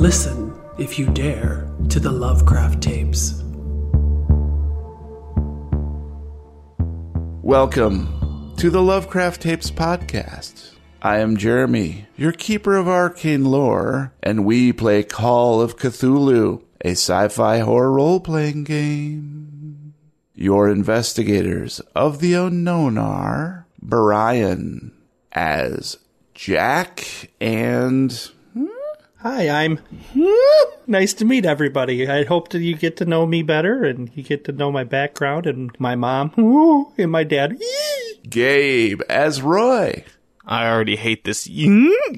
Listen, if you dare, to the Lovecraft tapes. Welcome to the Lovecraft Tapes podcast. I am Jeremy, your keeper of arcane lore, and we play Call of Cthulhu, a sci fi horror role playing game. Your investigators of the unknown are Brian as Jack and Hi, I'm. Nice to meet everybody. I hope that you get to know me better and you get to know my background and my mom and my dad. Gabe as Roy I already hate this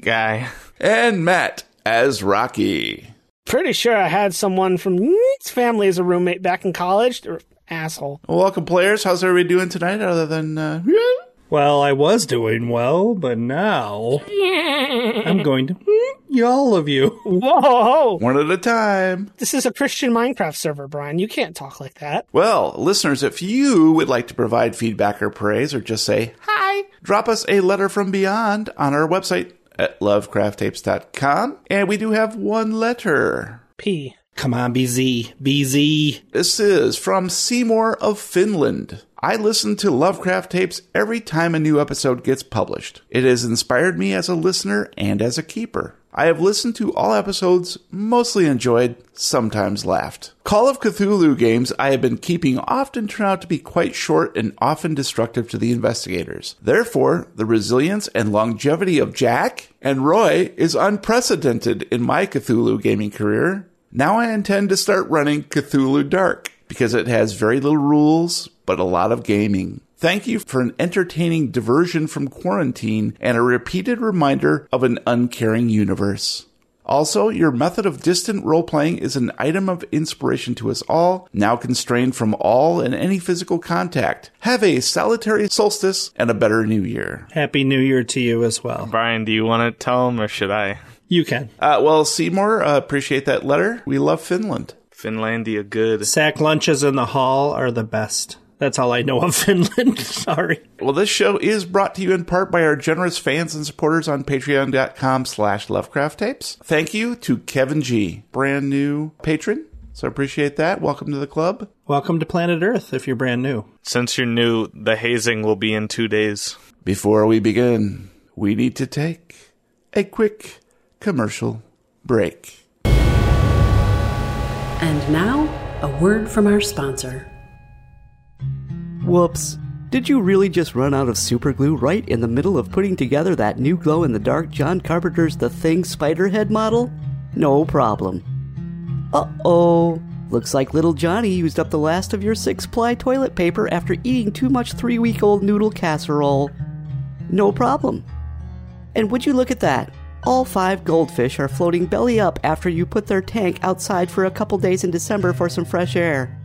guy. and Matt as Rocky. Pretty sure I had someone from his family as a roommate back in college. Or asshole. Welcome, players. How's everybody doing tonight? Other than uh, Well, I was doing well, but now I'm going to all of you. Whoa! one at a time. This is a Christian Minecraft server, Brian. You can't talk like that. Well, listeners, if you would like to provide feedback or praise or just say hi, drop us a letter from beyond on our website at lovecrafttapes.com. And we do have one letter. P. Come on, BZ. BZ. This is from Seymour of Finland. I listen to Lovecraft tapes every time a new episode gets published. It has inspired me as a listener and as a keeper. I have listened to all episodes, mostly enjoyed, sometimes laughed. Call of Cthulhu games I have been keeping often turn out to be quite short and often destructive to the investigators. Therefore, the resilience and longevity of Jack and Roy is unprecedented in my Cthulhu gaming career. Now I intend to start running Cthulhu Dark because it has very little rules, but a lot of gaming. Thank you for an entertaining diversion from quarantine and a repeated reminder of an uncaring universe. Also, your method of distant role playing is an item of inspiration to us all, now constrained from all and any physical contact. Have a salutary solstice and a better new year. Happy New Year to you as well. Brian, do you want to tell him or should I? You can. Uh, well, Seymour, uh, appreciate that letter. We love Finland. Finlandia good. Sack lunches in the hall are the best. That's all I know of Finland. Sorry. Well, this show is brought to you in part by our generous fans and supporters on patreon.com slash Lovecraft Tapes. Thank you to Kevin G, brand new patron. So appreciate that. Welcome to the club. Welcome to Planet Earth if you're brand new. Since you're new, the hazing will be in two days. Before we begin, we need to take a quick commercial break. And now, a word from our sponsor. Whoops. Did you really just run out of super glue right in the middle of putting together that new glow in the dark John Carpenter's The Thing Spiderhead model? No problem. Uh oh. Looks like little Johnny used up the last of your six ply toilet paper after eating too much three week old noodle casserole. No problem. And would you look at that? All five goldfish are floating belly up after you put their tank outside for a couple days in December for some fresh air.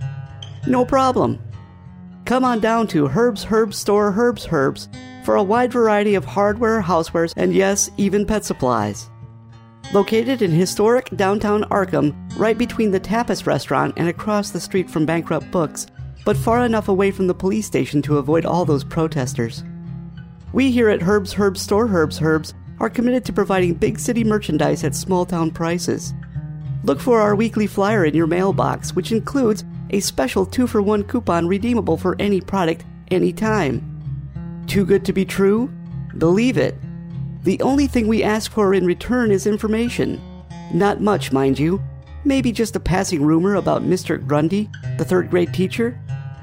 No problem. Come on down to Herb's Herb Store Herb's Herbs for a wide variety of hardware, housewares, and yes, even pet supplies. Located in historic downtown Arkham, right between the Tapas restaurant and across the street from Bankrupt Books, but far enough away from the police station to avoid all those protesters. We here at Herb's Herb Store Herb's Herbs are committed to providing big city merchandise at small town prices. Look for our weekly flyer in your mailbox, which includes a special two for one coupon redeemable for any product, anytime. Too good to be true? Believe it. The only thing we ask for in return is information. Not much, mind you. Maybe just a passing rumor about Mr. Grundy, the third grade teacher?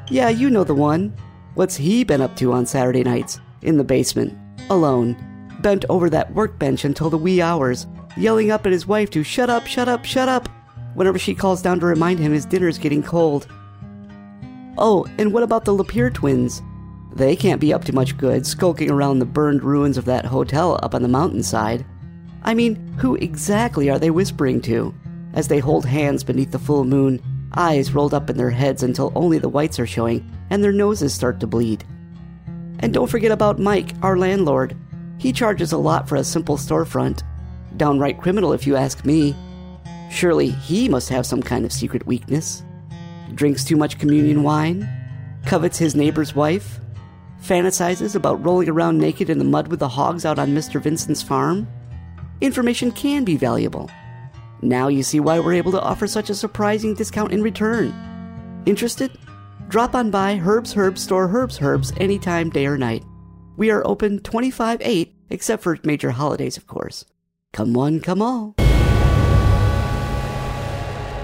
Yeah, you know the one. What's he been up to on Saturday nights? In the basement. Alone. Bent over that workbench until the wee hours, yelling up at his wife to shut up, shut up, shut up, whenever she calls down to remind him his dinner's getting cold. Oh, and what about the Lapeer twins? They can't be up to much good skulking around the burned ruins of that hotel up on the mountainside. I mean, who exactly are they whispering to? As they hold hands beneath the full moon, eyes rolled up in their heads until only the whites are showing and their noses start to bleed. And don't forget about Mike, our landlord. He charges a lot for a simple storefront. Downright criminal, if you ask me. Surely he must have some kind of secret weakness. Drinks too much communion mm-hmm. wine? Covets his neighbor's wife? Fantasizes about rolling around naked in the mud with the hogs out on Mr. Vincent's farm? Information can be valuable. Now you see why we're able to offer such a surprising discount in return. Interested? Drop on by Herb's Herbs Store Herb's Herbs anytime, day or night. We are open 25 8, except for major holidays, of course. Come one, come all.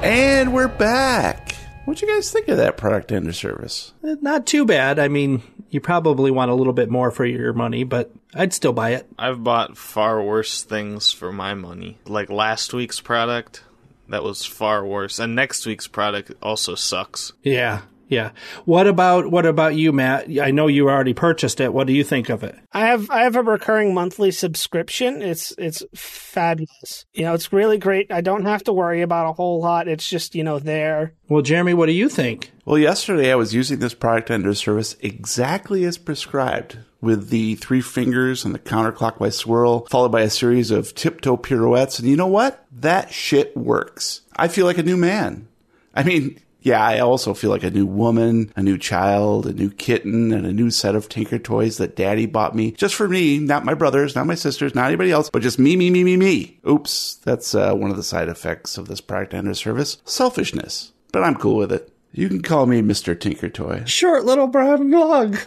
And we're back. What'd you guys think of that product and or service? Eh, Not too bad. I mean, you probably want a little bit more for your money, but I'd still buy it. I've bought far worse things for my money. Like last week's product, that was far worse. And next week's product also sucks. Yeah, yeah. What about what about you, Matt? I know you already purchased it. What do you think of it? I have I have a recurring monthly subscription. It's it's fabulous. You know, it's really great. I don't have to worry about a whole lot. It's just, you know, there. Well, Jeremy, what do you think? Well, yesterday I was using this product under service exactly as prescribed, with the three fingers and the counterclockwise swirl, followed by a series of tiptoe pirouettes. And you know what? That shit works. I feel like a new man. I mean, yeah, I also feel like a new woman, a new child, a new kitten, and a new set of Tinker toys that daddy bought me just for me, not my brothers, not my sisters, not anybody else, but just me, me, me, me, me. Oops, that's uh, one of the side effects of this product under service selfishness. But I'm cool with it. You can call me Mr. Tinker Toy. Short little brown lug.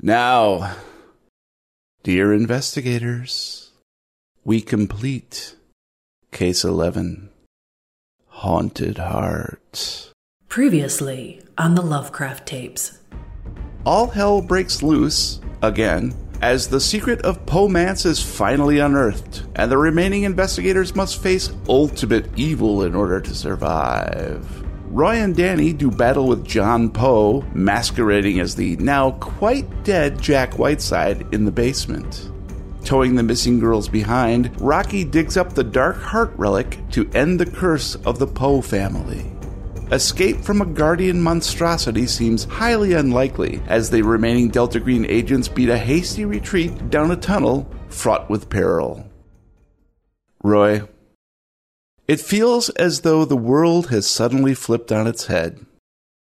Now, dear investigators, we complete Case 11 Haunted Heart. Previously on the Lovecraft tapes. All hell breaks loose, again, as the secret of Pomance is finally unearthed, and the remaining investigators must face ultimate evil in order to survive. Roy and Danny do battle with John Poe, masquerading as the now quite dead Jack Whiteside in the basement. Towing the missing girls behind, Rocky digs up the Dark Heart relic to end the curse of the Poe family. Escape from a guardian monstrosity seems highly unlikely as the remaining Delta Green agents beat a hasty retreat down a tunnel fraught with peril. Roy, it feels as though the world has suddenly flipped on its head.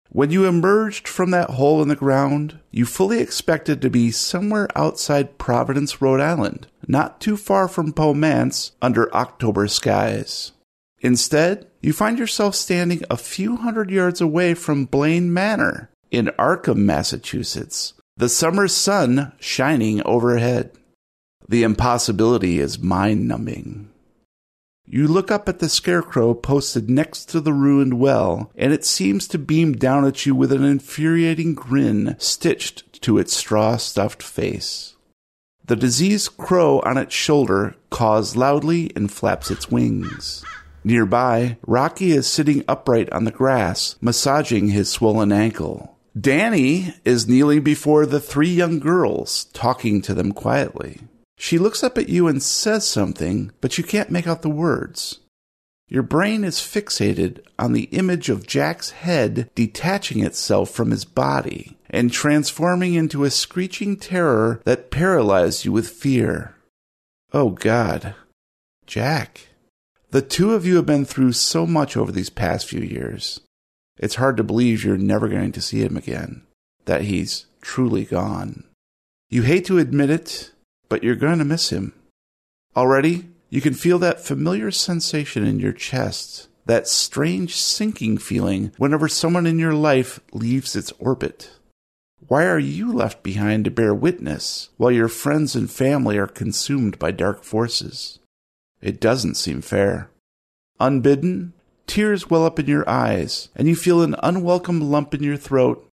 When you emerged from that hole in the ground, you fully expected to be somewhere outside Providence, Rhode Island, not too far from Pomance under October skies. Instead, you find yourself standing a few hundred yards away from Blaine Manor in Arkham, Massachusetts, the summer sun shining overhead. The impossibility is mind numbing. You look up at the scarecrow posted next to the ruined well, and it seems to beam down at you with an infuriating grin stitched to its straw stuffed face. The diseased crow on its shoulder caws loudly and flaps its wings. Nearby, Rocky is sitting upright on the grass, massaging his swollen ankle. Danny is kneeling before the three young girls, talking to them quietly. She looks up at you and says something, but you can't make out the words. Your brain is fixated on the image of Jack's head detaching itself from his body and transforming into a screeching terror that paralyzed you with fear. Oh God. Jack. The two of you have been through so much over these past few years. It's hard to believe you're never going to see him again, that he's truly gone. You hate to admit it, but you're going to miss him. Already, you can feel that familiar sensation in your chest, that strange sinking feeling whenever someone in your life leaves its orbit. Why are you left behind to bear witness while your friends and family are consumed by dark forces? It doesn't seem fair. Unbidden, tears well up in your eyes, and you feel an unwelcome lump in your throat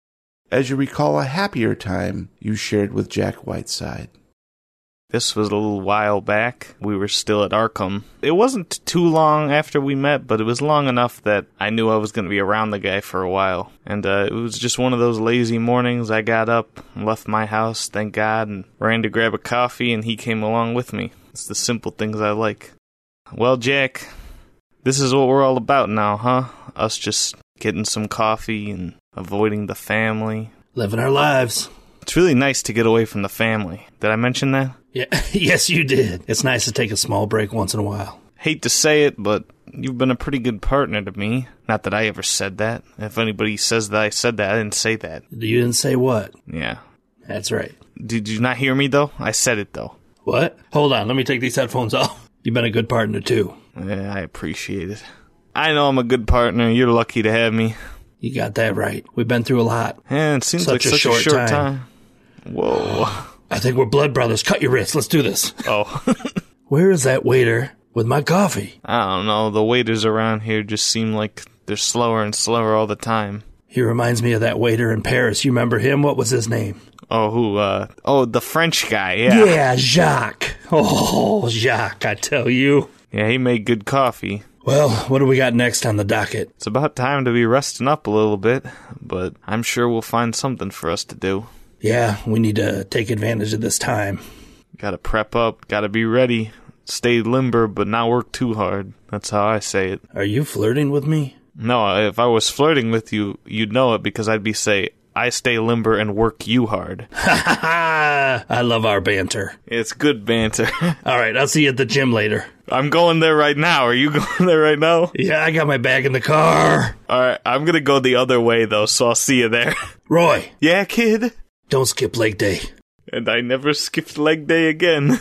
as you recall a happier time you shared with Jack Whiteside. This was a little while back. We were still at Arkham. It wasn't too long after we met, but it was long enough that I knew I was going to be around the guy for a while. And uh, it was just one of those lazy mornings. I got up, left my house, thank God, and ran to grab a coffee, and he came along with me. It's the simple things I like. Well, Jack, this is what we're all about now, huh? Us just getting some coffee and avoiding the family. Living our lives. It's really nice to get away from the family. Did I mention that? Yeah, yes, you did. It's nice to take a small break once in a while. Hate to say it, but you've been a pretty good partner to me. Not that I ever said that. If anybody says that I said that, I didn't say that. You didn't say what? Yeah. That's right. Did you not hear me though? I said it though. What? Hold on, let me take these headphones off. You've been a good partner too. Yeah, I appreciate it. I know I'm a good partner. You're lucky to have me. You got that right. We've been through a lot. And it seems Such like a such short a short time. time. Whoa. I think we're blood brothers. Cut your wrists. Let's do this. Oh. Where is that waiter with my coffee? I don't know. The waiters around here just seem like they're slower and slower all the time. He reminds me of that waiter in Paris. You remember him? What was his name? Oh, who? Uh, oh, the French guy. Yeah. Yeah, Jacques. Oh, Jacques, I tell you. Yeah, he made good coffee. Well, what do we got next on the docket? It's about time to be resting up a little bit, but I'm sure we'll find something for us to do. Yeah, we need to take advantage of this time. Gotta prep up, gotta be ready, stay limber, but not work too hard. That's how I say it. Are you flirting with me? No, if I was flirting with you, you'd know it because I'd be say, I stay limber and work you hard. Ha ha! I love our banter. It's good banter. All right, I'll see you at the gym later. I'm going there right now. Are you going there right now? Yeah, I got my bag in the car. Alright, I'm gonna go the other way though, so I'll see you there. Roy, yeah, kid? don't skip leg day. And I never skipped leg day again.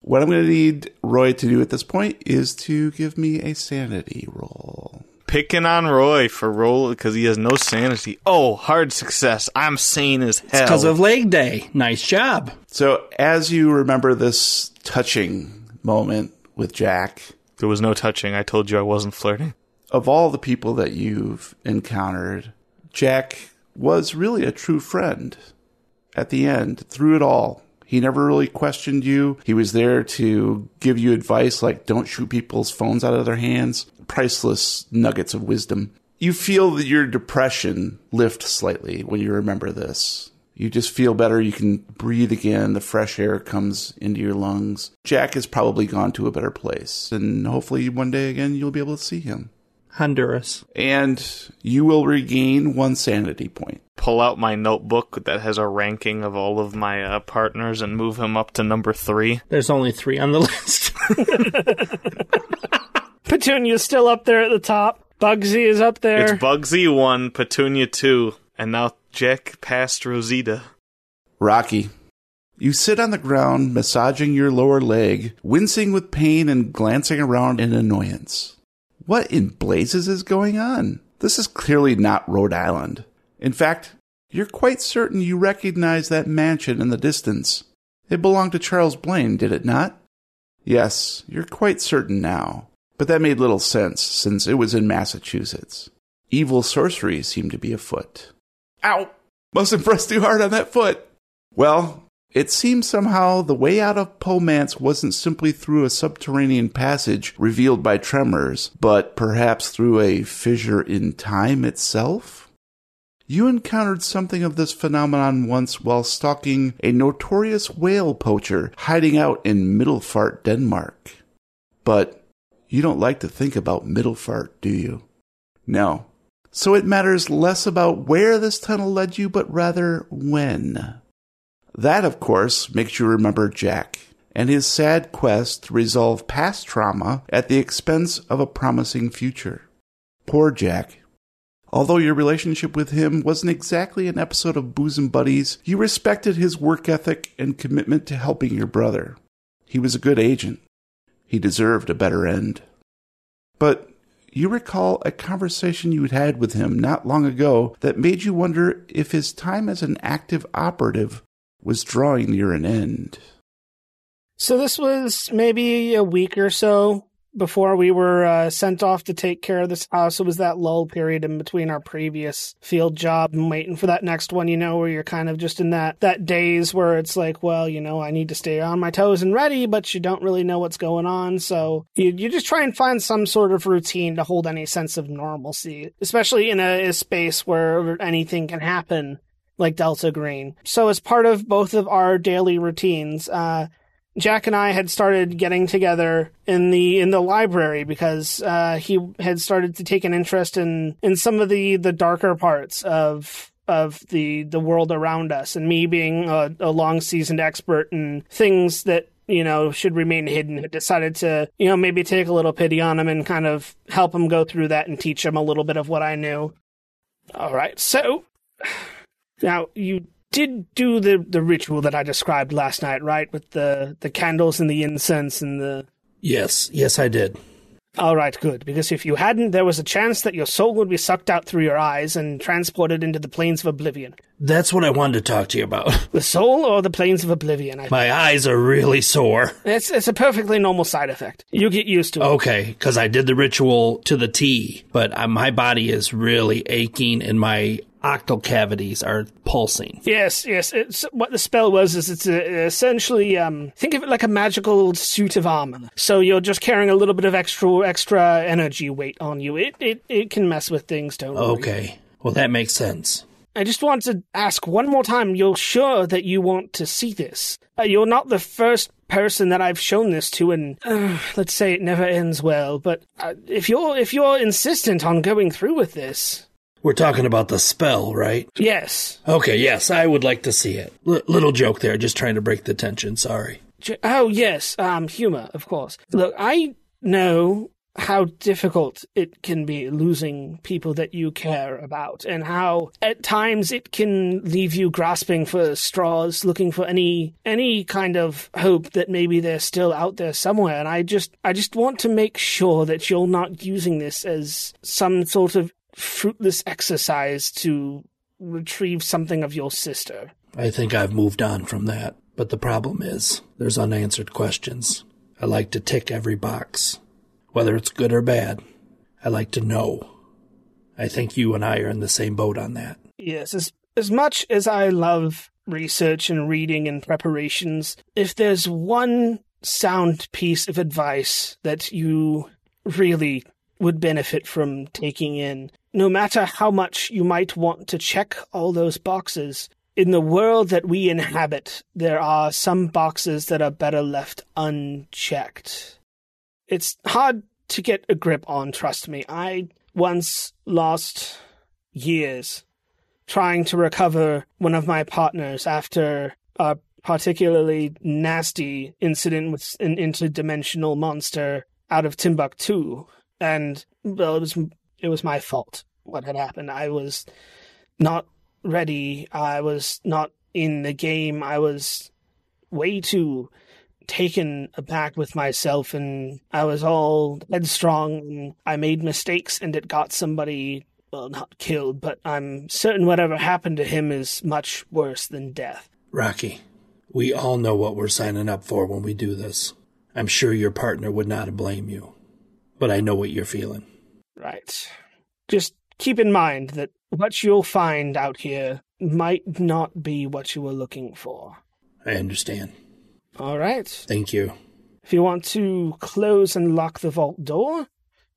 What I'm going to need Roy to do at this point is to give me a sanity roll. Picking on Roy for roll because he has no sanity. Oh, hard success. I'm sane as hell. Because of leg day. Nice job. So, as you remember this touching moment with Jack, there was no touching. I told you I wasn't flirting. of all the people that you've encountered, Jack was really a true friend. At the end, through it all, he never really questioned you. He was there to give you advice like don't shoot people's phones out of their hands. Priceless nuggets of wisdom. You feel that your depression lift slightly when you remember this. You just feel better. You can breathe again. The fresh air comes into your lungs. Jack has probably gone to a better place, and hopefully one day again you'll be able to see him Honduras. and you will regain one sanity point. Pull out my notebook that has a ranking of all of my uh, partners and move him up to number three. There's only three on the list. Petunia's still up there at the top. Bugsy is up there. It's Bugsy one, Petunia two, and now Jack passed Rosita. Rocky, you sit on the ground, massaging your lower leg, wincing with pain and glancing around in annoyance. What in blazes is going on? This is clearly not Rhode Island. In fact, you're quite certain you recognize that mansion in the distance. It belonged to Charles Blaine, did it not? Yes, you're quite certain now. But that made little sense, since it was in Massachusetts. Evil sorcery seemed to be afoot. Ow! Must have pressed too hard on that foot. Well, it seems somehow the way out of Pomance wasn't simply through a subterranean passage revealed by tremors, but perhaps through a fissure in time itself? You encountered something of this phenomenon once while stalking a notorious whale poacher hiding out in Middelfart, Denmark. But you don't like to think about Middelfart, do you? No. So it matters less about where this tunnel led you, but rather when. That, of course, makes you remember Jack and his sad quest to resolve past trauma at the expense of a promising future. Poor Jack. Although your relationship with him wasn't exactly an episode of Bosom Buddies, you respected his work ethic and commitment to helping your brother. He was a good agent. He deserved a better end. But you recall a conversation you'd had with him not long ago that made you wonder if his time as an active operative was drawing near an end. So this was maybe a week or so before we were uh, sent off to take care of this house. It was that lull period in between our previous field job and waiting for that next one, you know, where you're kind of just in that, that daze where it's like, well, you know, I need to stay on my toes and ready, but you don't really know what's going on. So you, you just try and find some sort of routine to hold any sense of normalcy, especially in a, a space where anything can happen like Delta Green. So as part of both of our daily routines, uh, Jack and I had started getting together in the in the library because uh, he had started to take an interest in in some of the the darker parts of of the the world around us, and me being a, a long seasoned expert in things that you know should remain hidden, decided to you know maybe take a little pity on him and kind of help him go through that and teach him a little bit of what I knew. All right, so now you did do the the ritual that I described last night, right? With the the candles and the incense and the Yes, yes, I did. All right, good. Because if you hadn't, there was a chance that your soul would be sucked out through your eyes and transported into the planes of oblivion. That's what I wanted to talk to you about. The soul or the planes of oblivion? I, My eyes are really sore. it's it's a perfectly normal side effect. You get used to it. Okay, because I did the ritual to the T, but uh, my body is really aching and my octal cavities are pulsing. Yes, yes. It's, what the spell was is it's uh essentially um, think of it like a magical suit of armor. So you're just carrying a little bit of extra extra energy weight on you. It it, it can mess with things. Don't worry. Okay, well, that makes sense. I just want to ask one more time. You're sure that you want to see this? Uh, you're not the first person that I've shown this to, and uh, let's say it never ends well. But uh, if you're if you're insistent on going through with this, We're talking about the spell, right? yes. Okay, yes, I would like to see it. L- little joke there, just trying to break the tension. Sorry. Oh yes, um, humor, of course. Look, I know how difficult it can be losing people that you care about, and how at times it can leave you grasping for straws, looking for any any kind of hope that maybe they're still out there somewhere. And I just I just want to make sure that you're not using this as some sort of fruitless exercise to retrieve something of your sister. I think I've moved on from that. But the problem is, there's unanswered questions. I like to tick every box. Whether it's good or bad, I like to know. I think you and I are in the same boat on that. Yes, as as much as I love research and reading and preparations, if there's one sound piece of advice that you really would benefit from taking in, no matter how much you might want to check all those boxes, in the world that we inhabit, there are some boxes that are better left unchecked. It's hard to get a grip on, trust me. I once lost years trying to recover one of my partners after a particularly nasty incident with an interdimensional monster out of Timbuktu. And well, it was it was my fault what had happened. I was not ready. I was not in the game. I was way too taken aback with myself and I was all headstrong and I made mistakes and it got somebody well not killed, but I'm certain whatever happened to him is much worse than death. Rocky, we all know what we're signing up for when we do this. I'm sure your partner would not blame you. But I know what you're feeling. Right. Just keep in mind that what you'll find out here might not be what you were looking for. I understand. All right. Thank you. If you want to close and lock the vault door,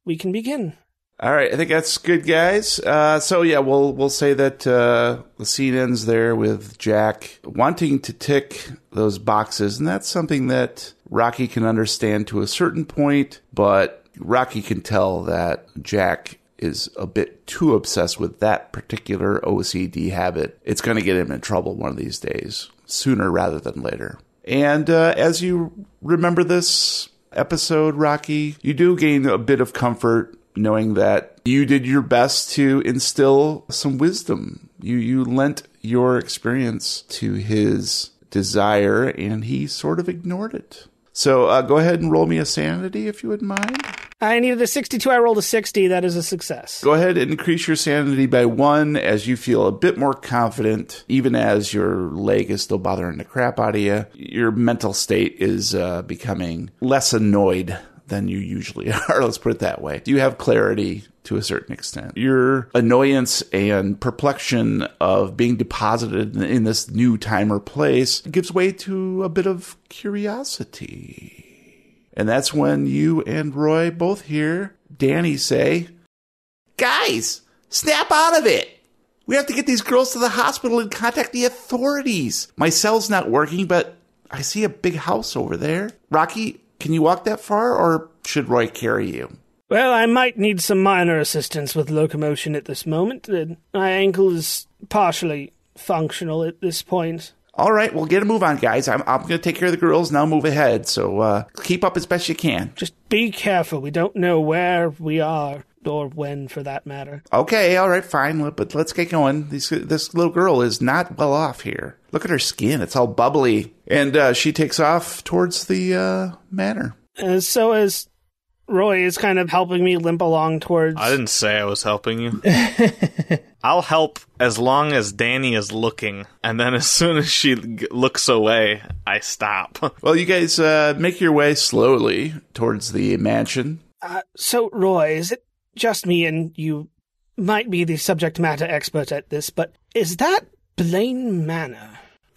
we can begin. All right, I think that's good, guys. Uh, so yeah, we'll we'll say that uh, the scene ends there with Jack wanting to tick those boxes, and that's something that Rocky can understand to a certain point, but Rocky can tell that Jack is a bit too obsessed with that particular OCD habit. It's going to get him in trouble one of these days, sooner rather than later. And uh, as you remember this episode, Rocky, you do gain a bit of comfort knowing that you did your best to instill some wisdom. You you lent your experience to his desire, and he sort of ignored it. So uh, go ahead and roll me a sanity if you would mind. I needed a 62. I rolled a 60. That is a success. Go ahead and increase your sanity by one as you feel a bit more confident, even as your leg is still bothering the crap out of you. Your mental state is uh, becoming less annoyed than you usually are. Let's put it that way. Do you have clarity to a certain extent. Your annoyance and perplexion of being deposited in this new time or place gives way to a bit of curiosity. And that's when you and Roy both hear Danny say, Guys, snap out of it! We have to get these girls to the hospital and contact the authorities. My cell's not working, but I see a big house over there. Rocky, can you walk that far, or should Roy carry you? Well, I might need some minor assistance with locomotion at this moment. Uh, My ankle is partially functional at this point. All right, well, get a move on, guys. I'm, I'm going to take care of the girls, and I'll move ahead. So uh, keep up as best you can. Just be careful. We don't know where we are, or when for that matter. Okay, all right, fine, but let's get going. This, this little girl is not well off here. Look at her skin; it's all bubbly, and uh, she takes off towards the uh, manor. Uh, so as Roy is kind of helping me limp along towards. I didn't say I was helping you. I'll help as long as Danny is looking, and then as soon as she g- looks away, I stop. Well, you guys uh, make your way slowly towards the mansion. Uh, so, Roy, is it just me and you might be the subject matter expert at this, but is that Blaine Manor?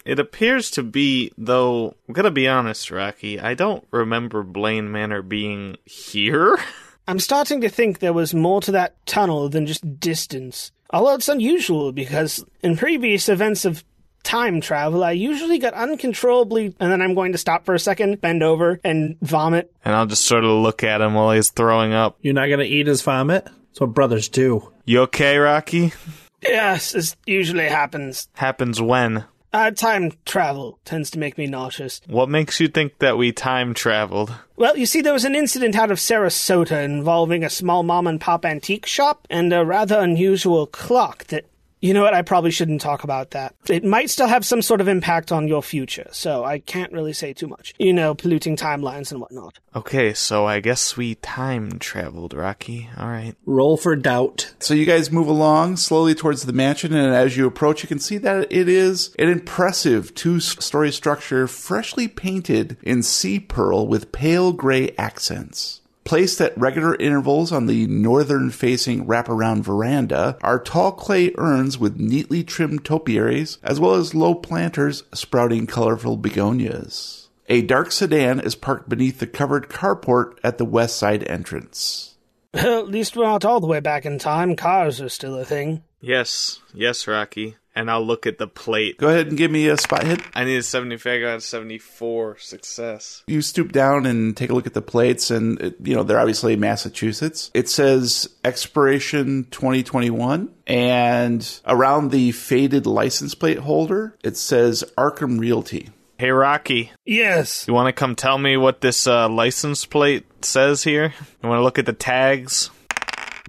It appears to be, though, I'm gonna be honest, Rocky, I don't remember Blaine Manor being here. I'm starting to think there was more to that tunnel than just distance. Although it's unusual because in previous events of time travel, I usually get uncontrollably, and then I'm going to stop for a second, bend over, and vomit. And I'll just sort of look at him while he's throwing up. You're not gonna eat his vomit? That's what brothers do. You okay, Rocky? Yes, this usually happens. Happens when? Uh, time travel tends to make me nauseous. What makes you think that we time traveled? Well, you see, there was an incident out of Sarasota involving a small mom and pop antique shop and a rather unusual clock that. You know what? I probably shouldn't talk about that. It might still have some sort of impact on your future, so I can't really say too much. You know, polluting timelines and whatnot. Okay, so I guess we time traveled, Rocky. Alright. Roll for doubt. So you guys move along slowly towards the mansion, and as you approach, you can see that it is an impressive two-story structure, freshly painted in sea pearl with pale gray accents. Placed at regular intervals on the northern facing wraparound veranda are tall clay urns with neatly trimmed topiaries, as well as low planters sprouting colorful begonias. A dark sedan is parked beneath the covered carport at the west side entrance. At least we're not all the way back in time. Cars are still a thing. Yes, yes, Rocky. And I'll look at the plate. Go ahead and give me a spot hit. I need a 75, I got a 74 success. You stoop down and take a look at the plates, and it- you know they're obviously Massachusetts. It says expiration 2021, and around the faded license plate holder, it says Arkham Realty. Hey, Rocky, Yes. you want to come tell me what this uh, license plate says here? You want to look at the tags?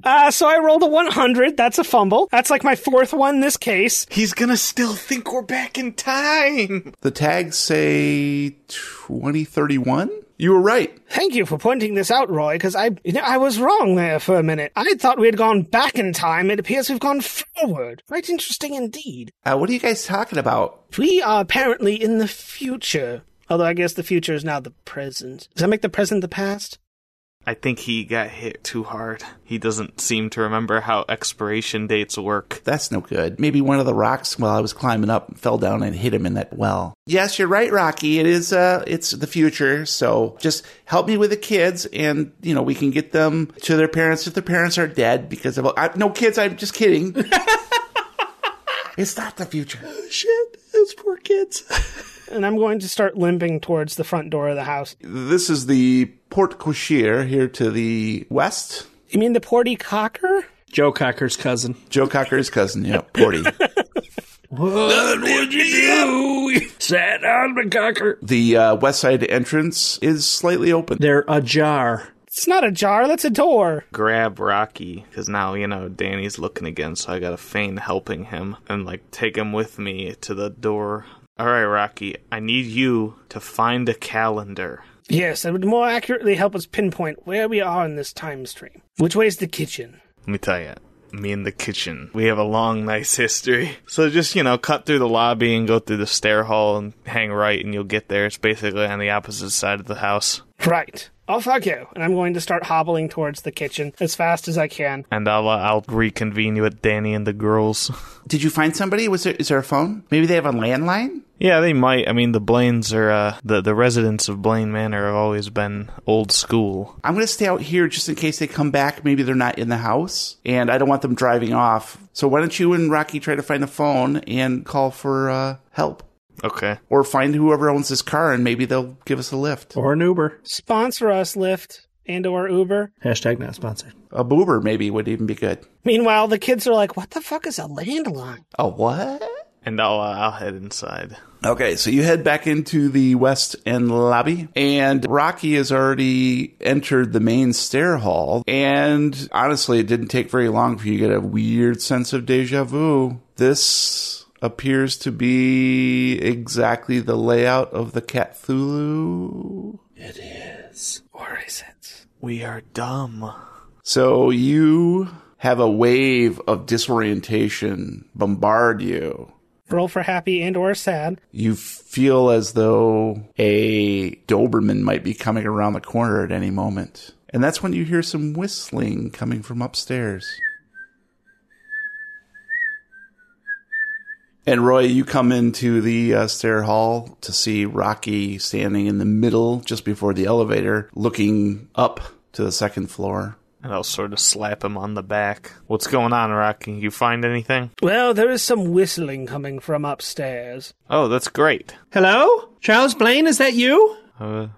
Uh, so I rolled a 100. That's a fumble. That's like my fourth one this case. He's gonna still think we're back in time. The tags say 2031. You were right. Thank you for pointing this out, Roy, because I, you know, I was wrong there for a minute. I thought we had gone back in time. It appears we've gone forward. Quite interesting indeed. Uh, what are you guys talking about? We are apparently in the future. Although I guess the future is now the present. Does that make the present the past? I think he got hit too hard. He doesn't seem to remember how expiration dates work. That's no good. Maybe one of the rocks while I was climbing up fell down and hit him in that well. Yes, you're right, Rocky. It is uh it's the future. So just help me with the kids and you know, we can get them to their parents if their parents are dead because of I, no kids, I'm just kidding. it's not the future. Shit, those poor kids. And I'm going to start limping towards the front door of the house. This is the Porte Cochère here to the west. You mean the Porty Cocker? Joe Cocker's cousin. Joe Cocker's cousin, yeah, Porty. What would you do? Sat on the cocker. the uh, west side entrance is slightly open. They're ajar. It's not a jar, that's a door. Grab Rocky, because now, you know, Danny's looking again, so I gotta feign helping him and, like, take him with me to the door. Alright, Rocky, I need you to find a calendar. Yes, that would more accurately help us pinpoint where we are in this time stream. Which way is the kitchen? Let me tell you, me in the kitchen. We have a long, nice history. So just, you know, cut through the lobby and go through the stair hall and hang right, and you'll get there. It's basically on the opposite side of the house. Right. Off fuck you! and I'm going to start hobbling towards the kitchen as fast as I can. And I'll, uh, I'll reconvene you with Danny and the girls. Did you find somebody? Was there is there a phone? Maybe they have a landline? yeah, they might. I mean, the Blaines are, uh, the, the residents of Blaine Manor have always been old school. I'm going to stay out here just in case they come back. Maybe they're not in the house, and I don't want them driving off. So why don't you and Rocky try to find a phone and call for uh, help, Okay. or find whoever owns this car, and maybe they'll give us a lift. Or an Uber. Sponsor us, Lyft and or Uber. Hashtag not sponsored. A boober maybe would even be good. Meanwhile, the kids are like, what the fuck is a landline? A what? And I'll, uh, I'll head inside. Okay, so you head back into the west end lobby, and Rocky has already entered the main stair hall. And honestly, it didn't take very long for you to get a weird sense of deja vu. This appears to be exactly the layout of the Cthulhu. It is. Or is it? We are dumb. So you have a wave of disorientation bombard you. Roll for happy and or sad. You feel as though a Doberman might be coming around the corner at any moment. And that's when you hear some whistling coming from upstairs. And Roy, you come into the uh, stair hall to see Rocky standing in the middle just before the elevator, looking up to the second floor. And I'll sort of slap him on the back. What's going on, Rocky? You find anything? Well, there is some whistling coming from upstairs. Oh, that's great. Hello? Charles Blaine, is that you? Uh,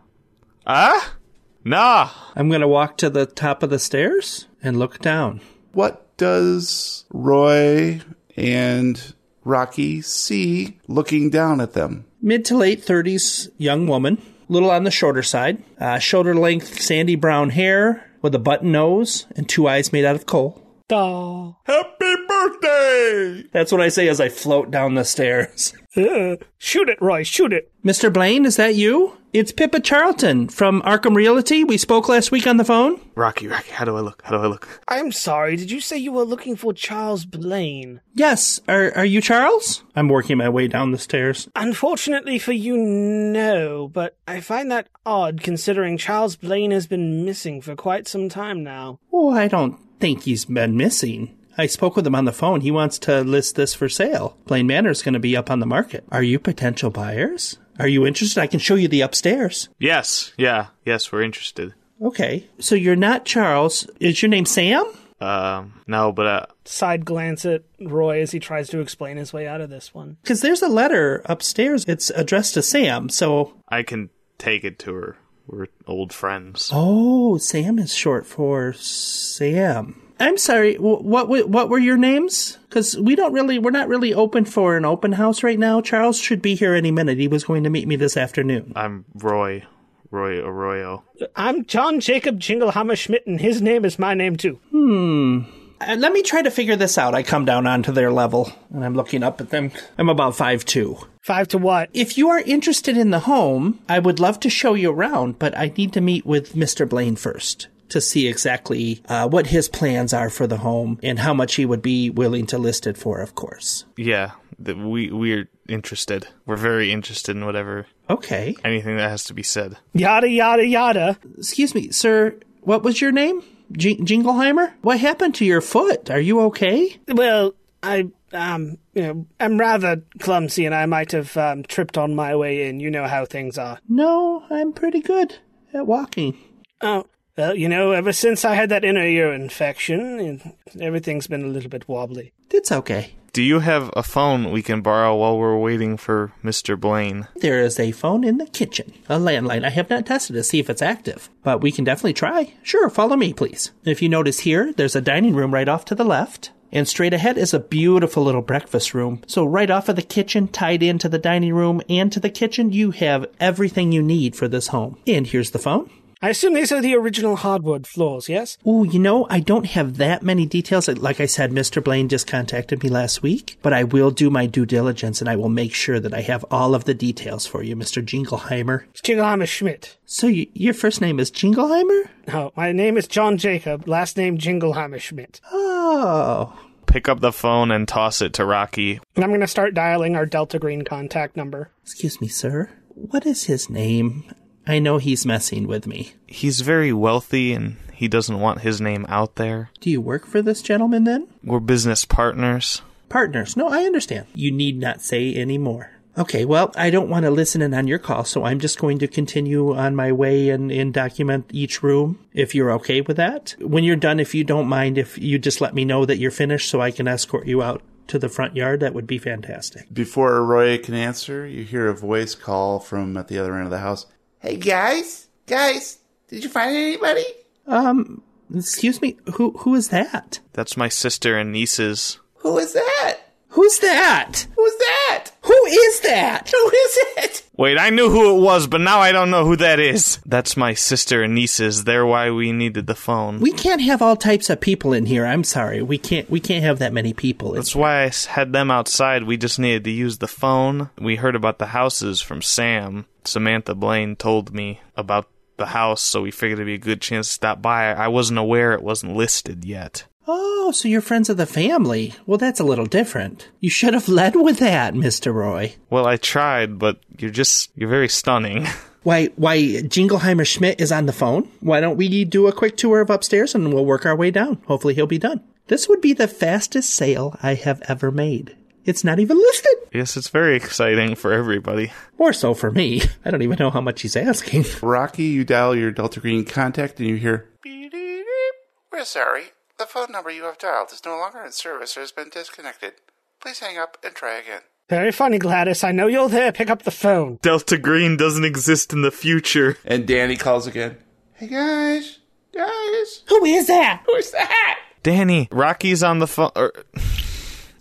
ah? Nah. I'm going to walk to the top of the stairs and look down. What does Roy and Rocky see looking down at them? Mid to late 30s young woman, little on the shorter side, uh, shoulder length sandy brown hair with a button nose and two eyes made out of coal. Duh. Happy birthday! That's what I say as I float down the stairs. Shoot it, Roy, shoot it. Mr. Blaine, is that you? It's Pippa Charlton from Arkham Realty. We spoke last week on the phone. Rocky, Rocky, how do I look? How do I look? I'm sorry, did you say you were looking for Charles Blaine? Yes. Are are you Charles? I'm working my way down the stairs. Unfortunately for you, no, but I find that odd considering Charles Blaine has been missing for quite some time now. Oh, I don't think he's been missing. I spoke with him on the phone. He wants to list this for sale. Blaine Manor's going to be up on the market. Are you potential buyers? Are you interested? I can show you the upstairs. Yes, yeah, yes, we're interested. Okay. So you're not Charles. Is your name Sam? Um, no, but uh, Side glance at Roy as he tries to explain his way out of this one. Because there's a letter upstairs. It's addressed to Sam. So, I can take it to her. We're old friends. oh, Sam is short for Sam. I'm sorry. What what were your names? Because we don't really, we're not really open for an open house right now. Charles should be here any minute. He was going to meet me this afternoon. I'm Roy, Roy Arroyo. I'm John Jacob Jingleheimer Schmidt, and his name is my name too. Hmm. Uh, let me try to figure this out. I come down onto their level and I'm looking up at them. I'm about five two. Five to what? If you are interested in the home, I would love to show you around, but I need to meet with Mr. Blaine first to see exactly uh, what his plans are for the home and how much he would be willing to list it for, of course. Yeah, that we we're interested. We're very interested in whatever Okay. anything that has to be said. Yada yada yada. Excuse me, sir. What was your name? J- Jingleheimer? What happened to your foot? Are you okay? Well, I um, you know, I'm rather clumsy, and I might have um, tripped on my way in. You know how things are. No, I'm pretty good at walking. Oh, well, you know, ever since I had that inner ear infection, everything's been a little bit wobbly. It's okay. Do you have a phone we can borrow while we're waiting for Mr. Blaine? There is a phone in the kitchen, a landline. I have not tested to see if it's active, but we can definitely try. Sure, follow me, please. If you notice here, there's a dining room right off to the left. And straight ahead is a beautiful little breakfast room. So right off of the kitchen, tied into the dining room and to the kitchen, you have everything you need for this home. And here's the phone. I assume these are the original hardwood floors, yes? Oh, you know, I don't have that many details. Like I said, Mr. Blaine just contacted me last week, but I will do my due diligence and I will make sure that I have all of the details for you, Mr. Jingleheimer. It's Jingleheimer Schmidt. So y- your first name is Jingleheimer? No, my name is John Jacob, last name Jingleheimer Schmidt. Oh. Pick up the phone and toss it to Rocky. And I'm going to start dialing our Delta Green contact number. Excuse me, sir. What is his name? I know he's messing with me. He's very wealthy and he doesn't want his name out there. Do you work for this gentleman then? We're business partners. Partners. No, I understand. You need not say any more. Okay, well, I don't want to listen in on your call, so I'm just going to continue on my way and, and document each room, if you're okay with that. When you're done, if you don't mind, if you just let me know that you're finished so I can escort you out to the front yard, that would be fantastic. Before Roy can answer, you hear a voice call from at the other end of the house. Hey guys, guys, did you find anybody? Um, excuse me, who who is that? That's my sister and nieces. Who is that? Who's that? Who's that? Who is that? Who is it? Wait, I knew who it was, but now I don't know who that is. That's my sister and nieces. They're why we needed the phone. We can't have all types of people in here. I'm sorry. We can't we can't have that many people. That's why I had them outside. We just needed to use the phone. We heard about the houses from Sam. Samantha Blaine told me about the house, so we figured it'd be a good chance to stop by. I wasn't aware it wasn't listed yet. Oh, so you're friends of the family. Well, that's a little different. You should have led with that, Mr. Roy. Well, I tried, but you're just, you're very stunning. Why, why, Jingleheimer Schmidt is on the phone? Why don't we do a quick tour of upstairs and we'll work our way down? Hopefully he'll be done. This would be the fastest sale I have ever made. It's not even listed. yes, it's very exciting for everybody. More so for me. I don't even know how much he's asking. Rocky, you dial your Delta Green contact and you hear, beep, beep, beep. We're sorry. The phone number you have dialed is no longer in service or has been disconnected. Please hang up and try again. Very funny, Gladys. I know you're there. Pick up the phone. Delta Green doesn't exist in the future. And Danny calls again. Hey guys, guys, Who is that? who's that? Danny, Rocky's on the phone. Or,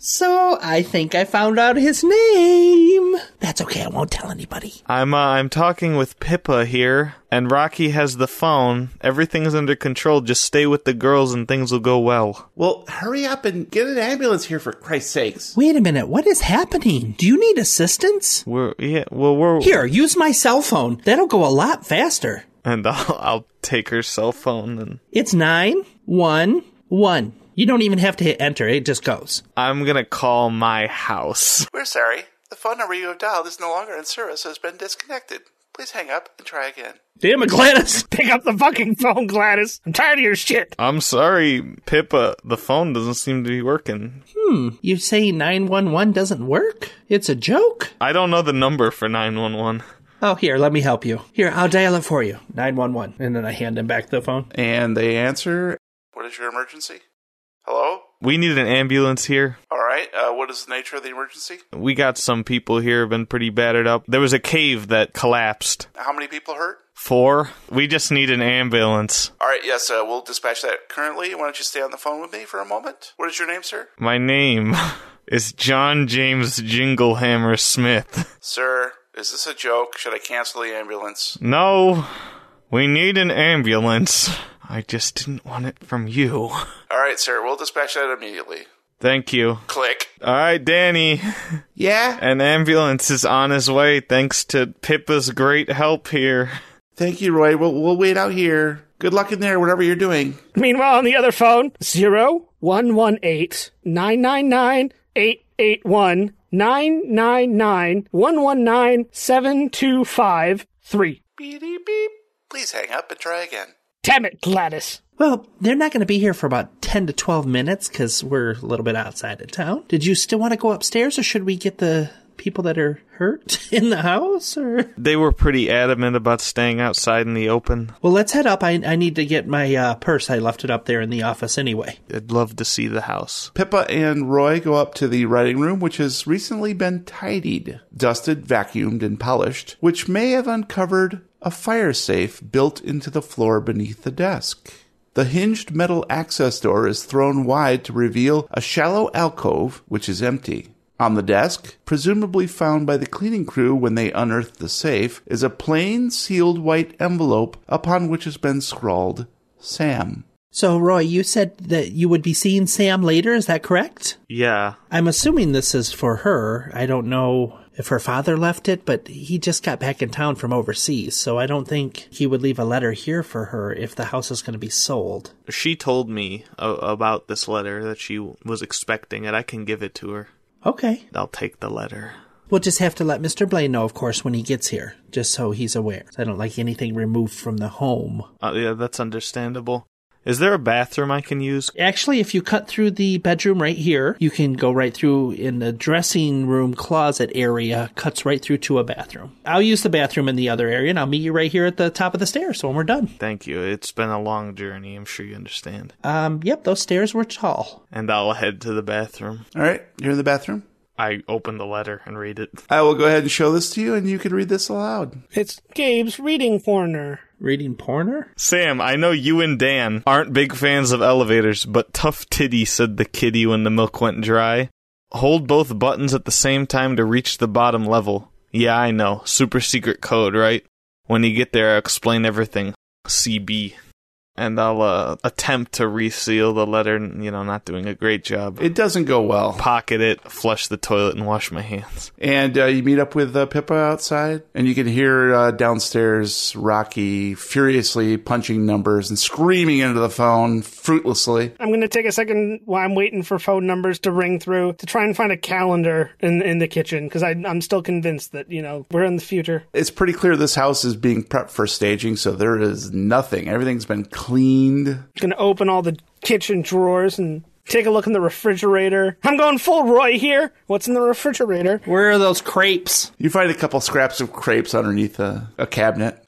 So I think I found out his name. That's okay. I won't tell anybody. I'm uh, I'm talking with Pippa here, and Rocky has the phone. Everything's under control. Just stay with the girls, and things will go well. Well, hurry up and get an ambulance here for Christ's sakes. Wait a minute. What is happening? Do you need assistance? We're yeah. Well, we're Here, use my cell phone. That'll go a lot faster. and I'll I'll take her cell phone, and It's nine one one. You don't even have to hit enter. It just goes. I'm gonna call my house. We're sorry. The phone number you have dialed is no longer in service has been disconnected. Please hang up and try again. Damn it, Gladys. Pick up the fucking phone, Gladys. I'm tired of your shit. I'm sorry, Pippa. The phone doesn't seem to be working. Hmm. You say 911 doesn't work? It's a joke? I don't know the number for 911. Oh, here, let me help you. Here, I'll dial it for you. 911. And then I hand him back the phone. And they answer, What is your emergency? Hello? We need an ambulance here. All right. Uh, what is the nature of the emergency? We got some people here been pretty battered up. There was a cave that collapsed. How many people hurt? Four. We just need an ambulance. All right. Yes, uh, we'll dispatch that currently. Why don't you stay on the phone with me for a moment? What is your name, sir? My name is John James Jingleheimer Schmidt. Sir, is this a joke? Should I cancel the ambulance? No, we need an ambulance. I just didn't want it from you. All right, sir. We'll dispatch that immediately. Thank you. Click. All right, Danny. Yeah. An ambulance is on his way thanks to Pippa's great help here. Thank you, Roy. We'll, we'll wait out here. Good luck in there, whatever you're doing. Meanwhile, on the other phone, zero one one eight nine nine nine eight eight one nine nine nine one one nine seven two five three. Beep, beep, beep. Please hang up and try again. Damn it, Gladys. Well, they're not going to be here for about 10 to 12 minutes because we're a little bit outside of town. Did you still want to go upstairs or should we get the people that are hurt in the house or? They were pretty adamant about staying outside in the open. Well, let's head up. I, I need to get my uh, purse. I left it up there in the office anyway. I'd love to see the house. Pippa and Roy go up to the writing room, which has recently been tidied, dusted, vacuumed, and polished, which may have uncovered a fire safe built into the floor beneath the desk. The hinged metal access door is thrown wide to reveal a shallow alcove, which is empty. On the desk, presumably found by the cleaning crew when they unearthed the safe, is a plain sealed white envelope upon which has been scrawled Sam. So, Roy, you said that you would be seeing Sam later. Is that correct? Yeah. I'm assuming this is for her. I don't know if her father left it, but he just got back in town from overseas, so I don't think he would leave a letter here for her if the house is going to be sold. She told me uh, about this letter that she was expecting it. I can give it to her. Okay. I'll take the letter. We'll just have to let Mr. Blaine know, of course, when he gets here, just so he's aware. I don't like anything removed from the home. Uh, yeah, that's understandable. Is there a bathroom I can use? Actually, if you cut through the bedroom right here, you can go right through in the dressing room closet area, cuts right through to a bathroom. I'll use the bathroom in the other area, and I'll meet you right here at the top of the stairs when we're done. Thank you. It's been a long journey. I'm sure you understand. Um, yep, those stairs were tall. And I'll head to the bathroom. All right, you're in the bathroom. I open the letter and read it. I will go ahead and show this to you, and you can read this aloud. It's Gabe's reading corner. Reading porner? Sam, I know you and Dan aren't big fans of elevators, but tough titty, said the kitty when the milk went dry. Hold both buttons at the same time to reach the bottom level. Yeah, I know. Super secret code, right? When you get there, I'll explain everything. CB. And I'll uh, attempt to reseal the letter. You know, not doing a great job. It doesn't go well. Pocket it, flush the toilet, and wash my hands. And uh, you meet up with uh, Pippa outside, and you can hear uh, downstairs Rocky furiously punching numbers and screaming into the phone fruitlessly. I'm going to take a second while I'm waiting for phone numbers to ring through to try and find a calendar in in the kitchen because I'm still convinced that you know we're in the future. It's pretty clear this house is being prepped for staging, so there is nothing. Everything's been cleaned. Gonna open all the kitchen drawers and take a look in the refrigerator. I'm going full Roy here. What's in the refrigerator? Where are those crepes? You find a couple scraps of crepes underneath a, a cabinet.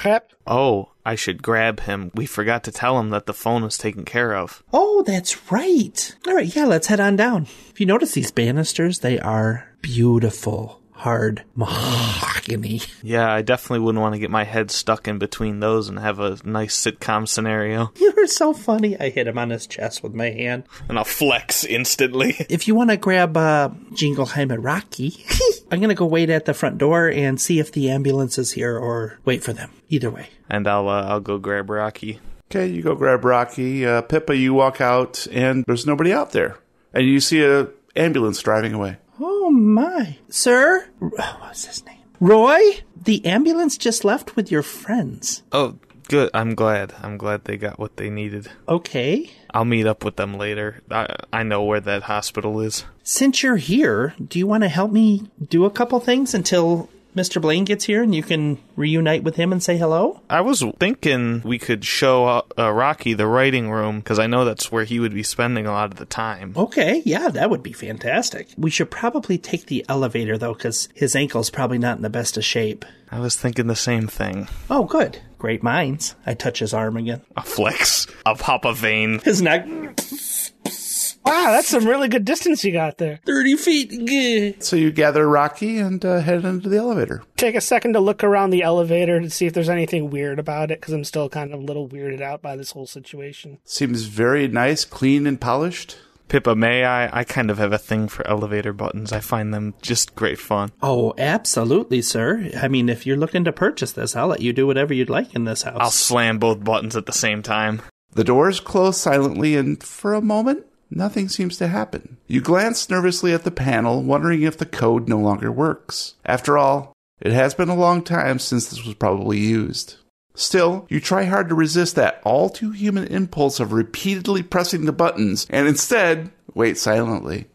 Crap. Oh, I should grab him. We forgot to tell him that the phone was taken care of. Oh, that's right. All right, yeah, let's head on down. If you notice these banisters, they are beautiful. Hard mahogany. Yeah, I definitely wouldn't want to get my head stuck in between those and have a nice sitcom scenario. You are so funny. I hit him on his chest with my hand. And I'll flex instantly. If you want to grab uh, Jingleheimer Rocky, I'm going to go wait at the front door and see if the ambulance is here or wait for them. Either way. And I'll uh, I'll go grab Rocky. Okay, you go grab Rocky. Uh, Pippa, you walk out, and there's nobody out there. And you see a ambulance driving away. My. Sir? What's his name? Roy? The ambulance just left with your friends. Oh, good. I'm glad. I'm glad they got what they needed. Okay. I'll meet up with them later. I, I know where that hospital is. Since you're here, do you want to help me do a couple things until Mr. Blaine gets here and you can reunite with him and say hello? I was thinking we could show uh, uh, Rocky the writing room because I know that's where he would be spending a lot of the time. Okay, yeah, that would be fantastic. We should probably take the elevator though because his ankle's probably not in the best of shape. I was thinking the same thing. Oh, good. Great minds. I touch his arm again. A flex. I'll pop a vein. His neck. Wow, that's some really good distance you got there. 30 feet. So you gather Rocky and uh, head into the elevator. Take a second to look around the elevator to see if there's anything weird about it because I'm still kind of a little weirded out by this whole situation. Seems very nice, clean, and polished. Pippa, may I? I kind of have a thing for elevator buttons. I find them just great fun. Oh, absolutely, sir. I mean, if you're looking to purchase this, I'll let you do whatever you'd like in this house. I'll slam both buttons at the same time. The doors close silently, and for a moment, nothing seems to happen. You glance nervously at the panel, wondering if the code no longer works. After all, it has been a long time since this was probably used. Still, you try hard to resist that all too human impulse of repeatedly pressing the buttons and instead wait silently.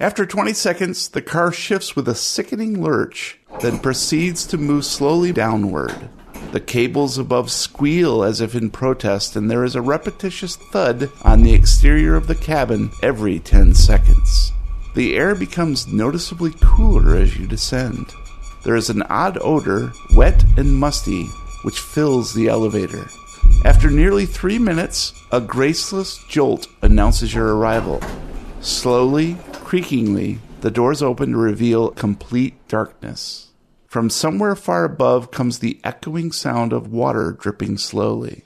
After 20 seconds, the car shifts with a sickening lurch, then proceeds to move slowly downward. The cables above squeal as if in protest, and there is a repetitious thud on the exterior of the cabin every 10 seconds. The air becomes noticeably cooler as you descend. There is an odd odor, wet and musty, which fills the elevator. After nearly three minutes, a graceless jolt announces your arrival. Slowly, creakingly, the doors open to reveal complete darkness. From somewhere far above comes the echoing sound of water dripping slowly.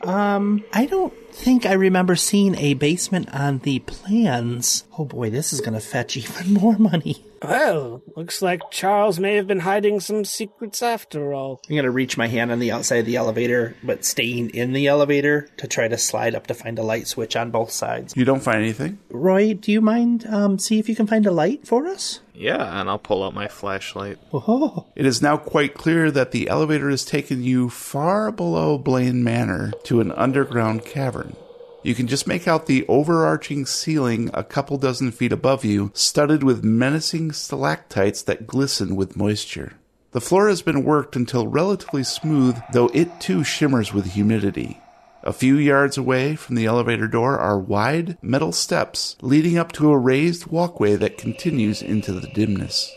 Um, I don't think I remember seeing a basement on the plans. Oh boy, this is gonna fetch even more money. Well, looks like Charles may have been hiding some secrets after all. I'm gonna reach my hand on the outside of the elevator, but staying in the elevator to try to slide up to find a light switch on both sides. You don't find anything? Roy, do you mind um see if you can find a light for us? Yeah, and I'll pull out my flashlight. Oh, It is now quite clear that the elevator has taken you far below Blaine Manor to an underground cavern. You can just make out the overarching ceiling a couple dozen feet above you, studded with menacing stalactites that glisten with moisture. The floor has been worked until relatively smooth, though it too shimmers with humidity. A few yards away from the elevator door are wide metal steps leading up to a raised walkway that continues into the dimness.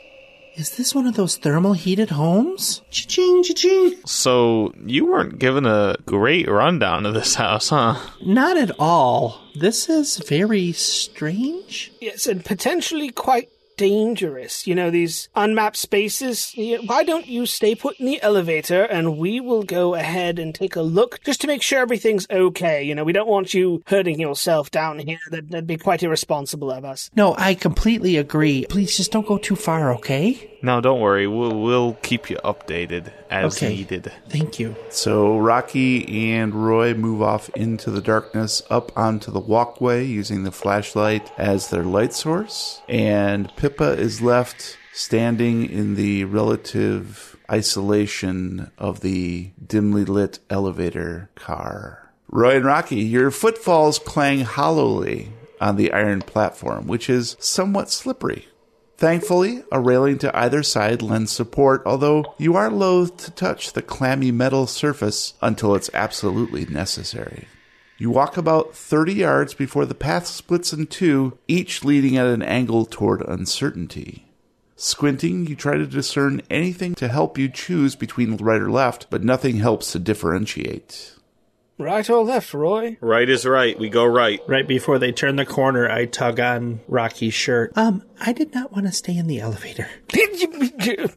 Is this one of those thermal heated homes? Cha-ching, cha-ching. So, you weren't given a great rundown of this house, huh? Not at all. This is very strange. Yes, and potentially quite dangerous. You know, these unmapped spaces. Why don't you stay put in the elevator and we will go ahead and take a look just to make sure everything's okay. You know, we don't want you hurting yourself down here. That, that'd be quite irresponsible of us. No, I completely agree. Please just don't go too far, okay? No, don't worry. We'll we'll keep you updated as Okay. needed. Thank you. So Rocky and Roy move off into the darkness up onto the walkway using the flashlight as their light source. And Pippa is left standing in the relative isolation of the dimly lit elevator car. Roy and Rocky, your footfalls clang hollowly on the iron platform, which is somewhat slippery. Thankfully, a railing to either side lends support, although you are loath to touch the clammy metal surface until it's absolutely necessary. You walk about 30 yards before the path splits in two, each leading at an angle toward uncertainty. Squinting, you try to discern anything to help you choose between right or left, but nothing helps to differentiate. Right or left, Roy? Right is right. We go right. Right before they turn the corner, I tug on Rocky's shirt. Um, I did not want to stay in the elevator.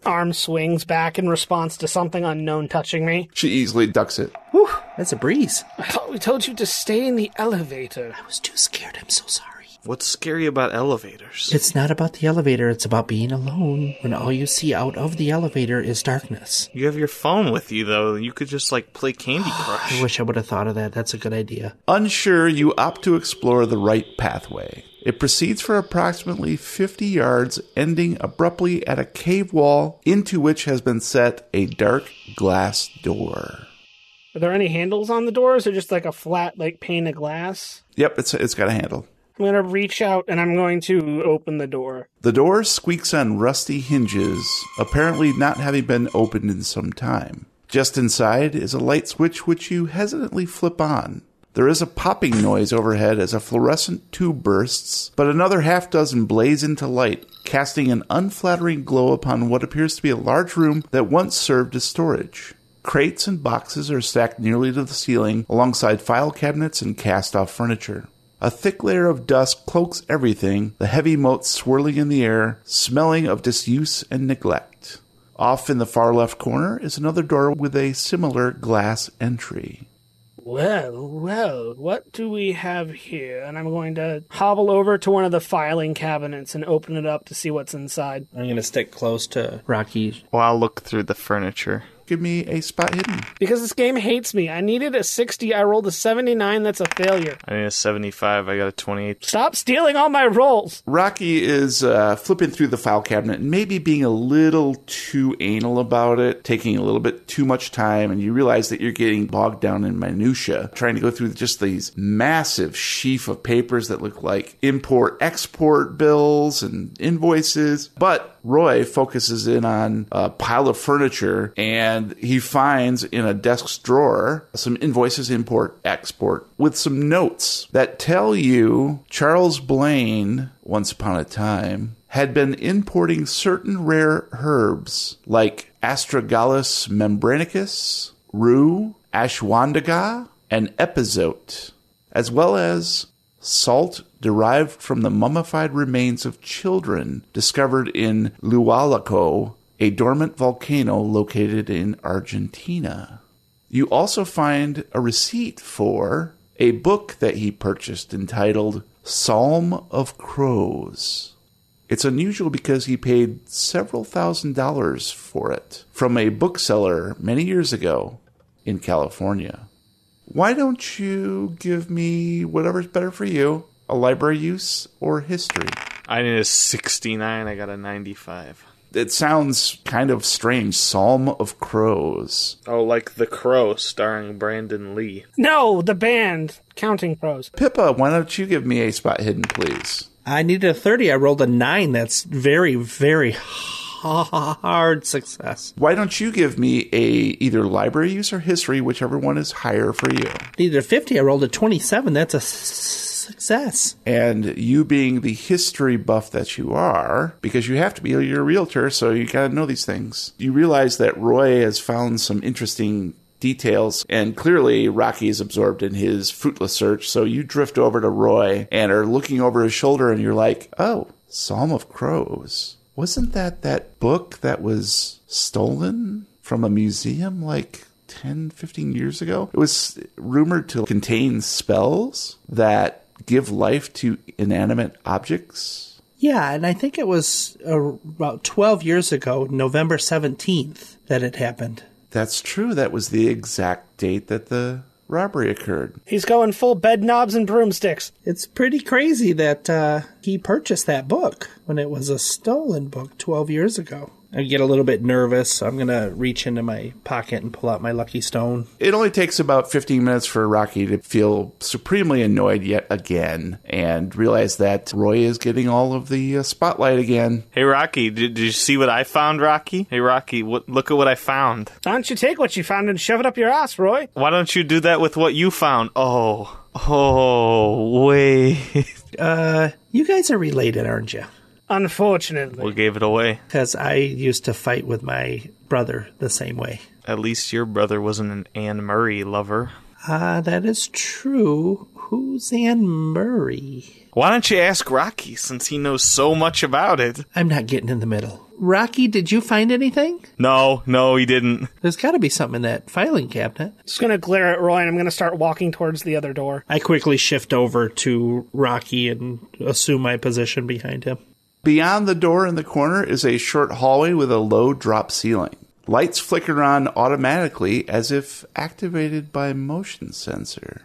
Arm swings back in response to something unknown touching me. She easily ducks it. Whew, that's a breeze. I thought we told you to stay in the elevator. I was too scared. I'm so sorry. What's scary about elevators? It's not about the elevator, it's about being alone when all you see out of the elevator is darkness. You have your phone with you though. You could just like play Candy Crush. I wish I would have thought of that. That's a good idea. Unsure, you opt to explore the right pathway. It proceeds for approximately 50 yards, ending abruptly at a cave wall into which has been set a dark glass door. Are there any handles on the doors or just like a flat, like pane of glass? Yep, it's, it's got a handle. I'm going to reach out and I'm going to open the door. The door squeaks on rusty hinges, apparently not having been opened in some time. Just inside is a light switch which you hesitantly flip on. There is a popping noise overhead as a fluorescent tube bursts, but another half dozen blaze into light, casting an unflattering glow upon what appears to be a large room that once served as storage. Crates and boxes are stacked nearly to the ceiling, alongside file cabinets and cast off furniture. A thick layer of dust cloaks everything, the heavy motes swirling in the air, smelling of disuse and neglect. Off in the far left corner is another door with a similar glass entry. Well, well, what do we have here? And I'm going to hobble over to one of the filing cabinets and open it up to see what's inside. I'm going to stick close to Rocky. Well, I'll look through the furniture. Give me a spot hidden. Because this game hates me. I needed a 60, I rolled a 79, that's a failure. I need a 75. I got a 28. Stop stealing all my rolls! Rocky is uh, flipping through the file cabinet and maybe being a little too anal about it, taking a little bit too much time, and you realize that you're getting bogged down in minutia, trying to go through just these massive sheaf of papers that look like import-export bills and invoices. But Roy focuses in on a pile of furniture and he finds in a desk's drawer some invoices, import, export, with some notes that tell you Charles Blaine, once upon a time, had been importing certain rare herbs like Astragalus membranaceus, rue, ashwagandha, and epazote, as well as salt derived from the mummified remains of children discovered in Llullaillaco, a dormant volcano located in Argentina. You also find a receipt for a book that he purchased entitled Psalm of Crows. It's unusual because he paid several thousand dollars for it from a bookseller many years ago in California. Why don't you give me whatever's better for you? A library use or history? I need a 69. I got a 95. It sounds kind of strange. Psalm of Crows. Oh, like The Crow starring Brandon Lee. No, the band, Counting Crows. Pippa, why don't you give me a spot hidden, please? I needed a 30. I rolled a 9. That's very, very hard success. Why don't you give me a either library use or history, whichever one is higher for you? A 50. I rolled a 27. That's a s- success. And you being the history buff that you are, because you have to be, you're a realtor, so you gotta know these things. You realize that Roy has found some interesting details, and clearly Rocky is absorbed in his fruitless search, so you drift over to Roy and are looking over his shoulder, and you're like, oh, Psalm of Crows. Wasn't that that book that was stolen from a museum like 10, 15 years ago? It was rumored to contain spells that give life to inanimate objects. Yeah, and I think it was about 12 years ago, November 17th, that it happened. That's true. That was the exact date that the robbery occurred. He's going full bed knobs and broomsticks. It's pretty crazy that uh, he purchased that book when it was a stolen book 12 years ago. I get a little bit nervous. So I'm going to reach into my pocket and pull out my lucky stone. It only takes about 15 minutes for Rocky to feel supremely annoyed yet again and realize that Roy is getting all of the uh, spotlight again. Hey, Rocky, did, did you see what I found, Rocky? Hey, Rocky, what, look at what I found. Why don't you take what you found and shove it up your ass, Roy? Why don't you do that with what you found? Oh, oh, wait. Uh, you guys are related, aren't you? Unfortunately. we gave it away. Because I used to fight with my brother the same way. At least your brother wasn't an Anne Murray lover. Ah, that is true. Who's Anne Murray? Why don't you ask Rocky since he knows so much about it? I'm not getting in the middle. Rocky, did you find anything? No, no, he didn't. There's got to be something in that filing cabinet. Just gonna glare at Roy and I'm gonna start walking towards the other door. I quickly shift over to Rocky and assume my position behind him. Beyond the door in the corner is a short hallway with a low drop ceiling. Lights flicker on automatically as if activated by motion sensor.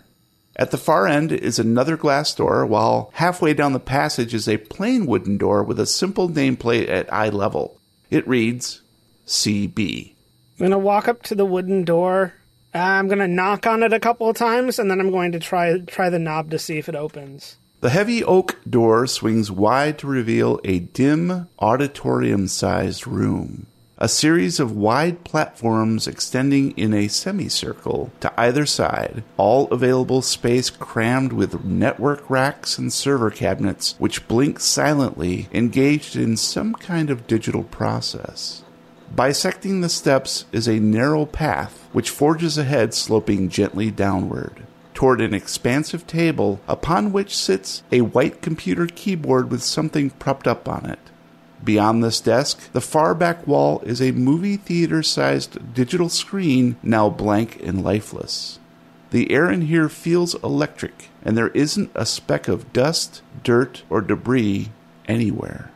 At the far end is another glass door, while halfway down the passage is a plain wooden door with a simple nameplate at eye level. It reads CB. I'm gonna walk up to the wooden door. I'm gonna knock on it a couple of times, and then I'm going to try try the knob to see if it opens. The heavy oak door swings wide to reveal a dim, auditorium sized room. A series of wide platforms extending in a semicircle to either side, all available space crammed with network racks and server cabinets which blink silently, engaged in some kind of digital process. Bisecting the steps is a narrow path which forges ahead, sloping gently downward toward an expansive table upon which sits a white computer keyboard with something propped up on it. Beyond this desk, the far back wall is a movie theater sized digital screen now blank and lifeless. The air in here feels electric, and there isn't a speck of dust, dirt, or debris anywhere.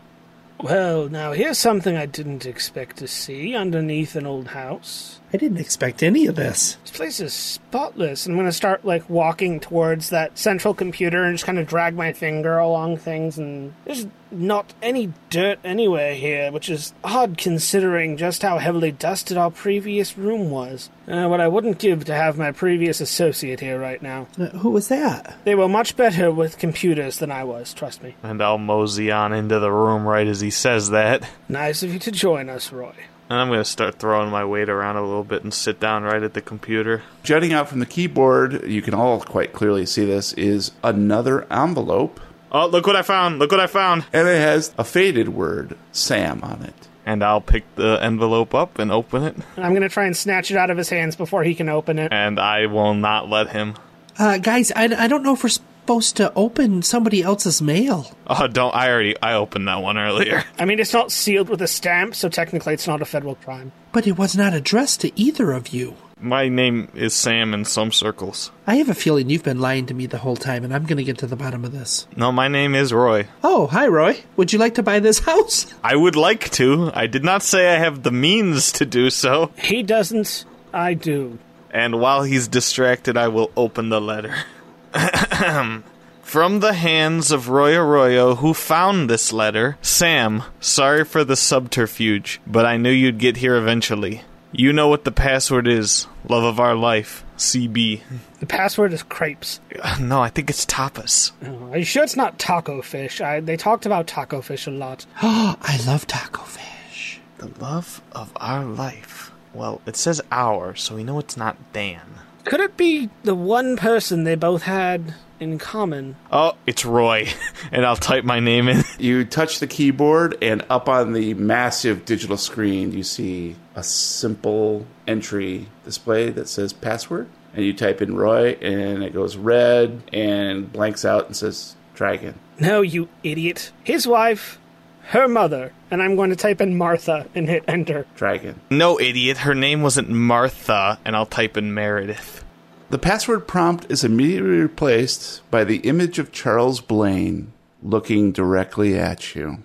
Well, now here's something I didn't expect to see underneath an old house. I didn't expect any of this. This place is spotless. I'm gonna start like walking towards that central computer and just kind of drag my finger along things, and there's not any dirt anywhere here, which is odd considering just how heavily dusted our previous room was. Uh, what I wouldn't give to have my previous associate here right now. Uh, who was that? They were much better with computers than I was, trust me. And I'll mosey on into the room right as he says that. Nice of you to join us, Roy. And I'm going to start throwing my weight around a little bit and sit down right at the computer. Jutting out from the keyboard, you can all quite clearly see this, is another envelope, Oh, look what I found! Look what I found! and it has a faded word, Sam, on it. And I'll pick the envelope up and open it. And I'm gonna try and snatch it out of his hands before he can open it. And I will not let him. Uh, guys, I, I don't know if we're supposed to open somebody else's mail. Oh, don't. I already. I opened that one earlier. I mean, it's not sealed with a stamp, so technically it's not a federal crime. But it was not addressed to either of you. My name is Sam in some circles. I have a feeling you've been lying to me the whole time, and I'm going to get to the bottom of this. No, my name is Roy. Oh, hi, Roy. Would you like to buy this house? I would like to. I did not say I have the means to do so. He doesn't, I do. And while he's distracted, I will open the letter. From the hands of Roy Arroyo, who found this letter, Sam, sorry for the subterfuge, but I knew you'd get here eventually. You know what the password is. Love of our life. CB. The password is crepes. No, I think it's tapas. Oh, are you sure it's not taco fish? I, they talked about taco fish a lot. Oh, I love taco fish. The love of our life. Well, it says our, so we know it's not Dan. Could it be the one person they both had in common? Oh, it's Roy. and I'll type my name in. You touch the keyboard, and up on the massive digital screen, you see a simple entry display that says password. And you type in Roy, and it goes red and blanks out and says try again. No, you idiot. His wife, her mother, and I'm going to type in Martha and hit enter. Dragon. No, idiot. Her name wasn't Martha, and I'll type in Meredith. The password prompt is immediately replaced by the image of Charles Blaine looking directly at you.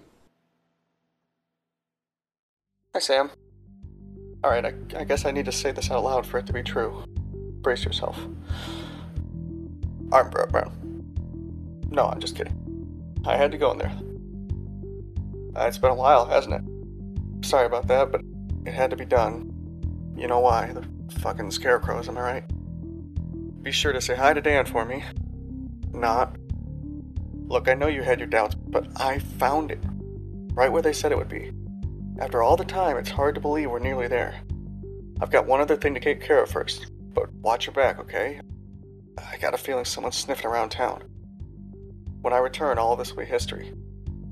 Hi, Sam. Alright, I, I guess I need to say this out loud for it to be true. Brace yourself. Arm bro, bro. No, I'm just kidding. I had to go in there. Uh, it's been a while, hasn't it? Sorry about that, but it had to be done. You know why? The fucking scarecrows, am I right? Be sure to say hi to Dan for me. Not. Look, I know you had your doubts, but I found it. Right where they said it would be. After all the time, it's hard to believe we're nearly there. I've got one other thing to take care of first, but watch your back, okay? I got a feeling someone's sniffing around town. When I return, all this will be history.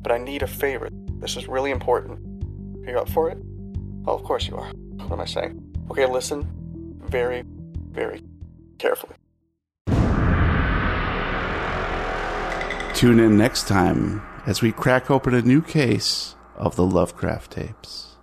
But I need a favor. This is really important. Are you up for it? Oh, of course you are. What am I saying? Okay, listen very, very carefully. Tune in next time as we crack open a new case of the Lovecraft tapes.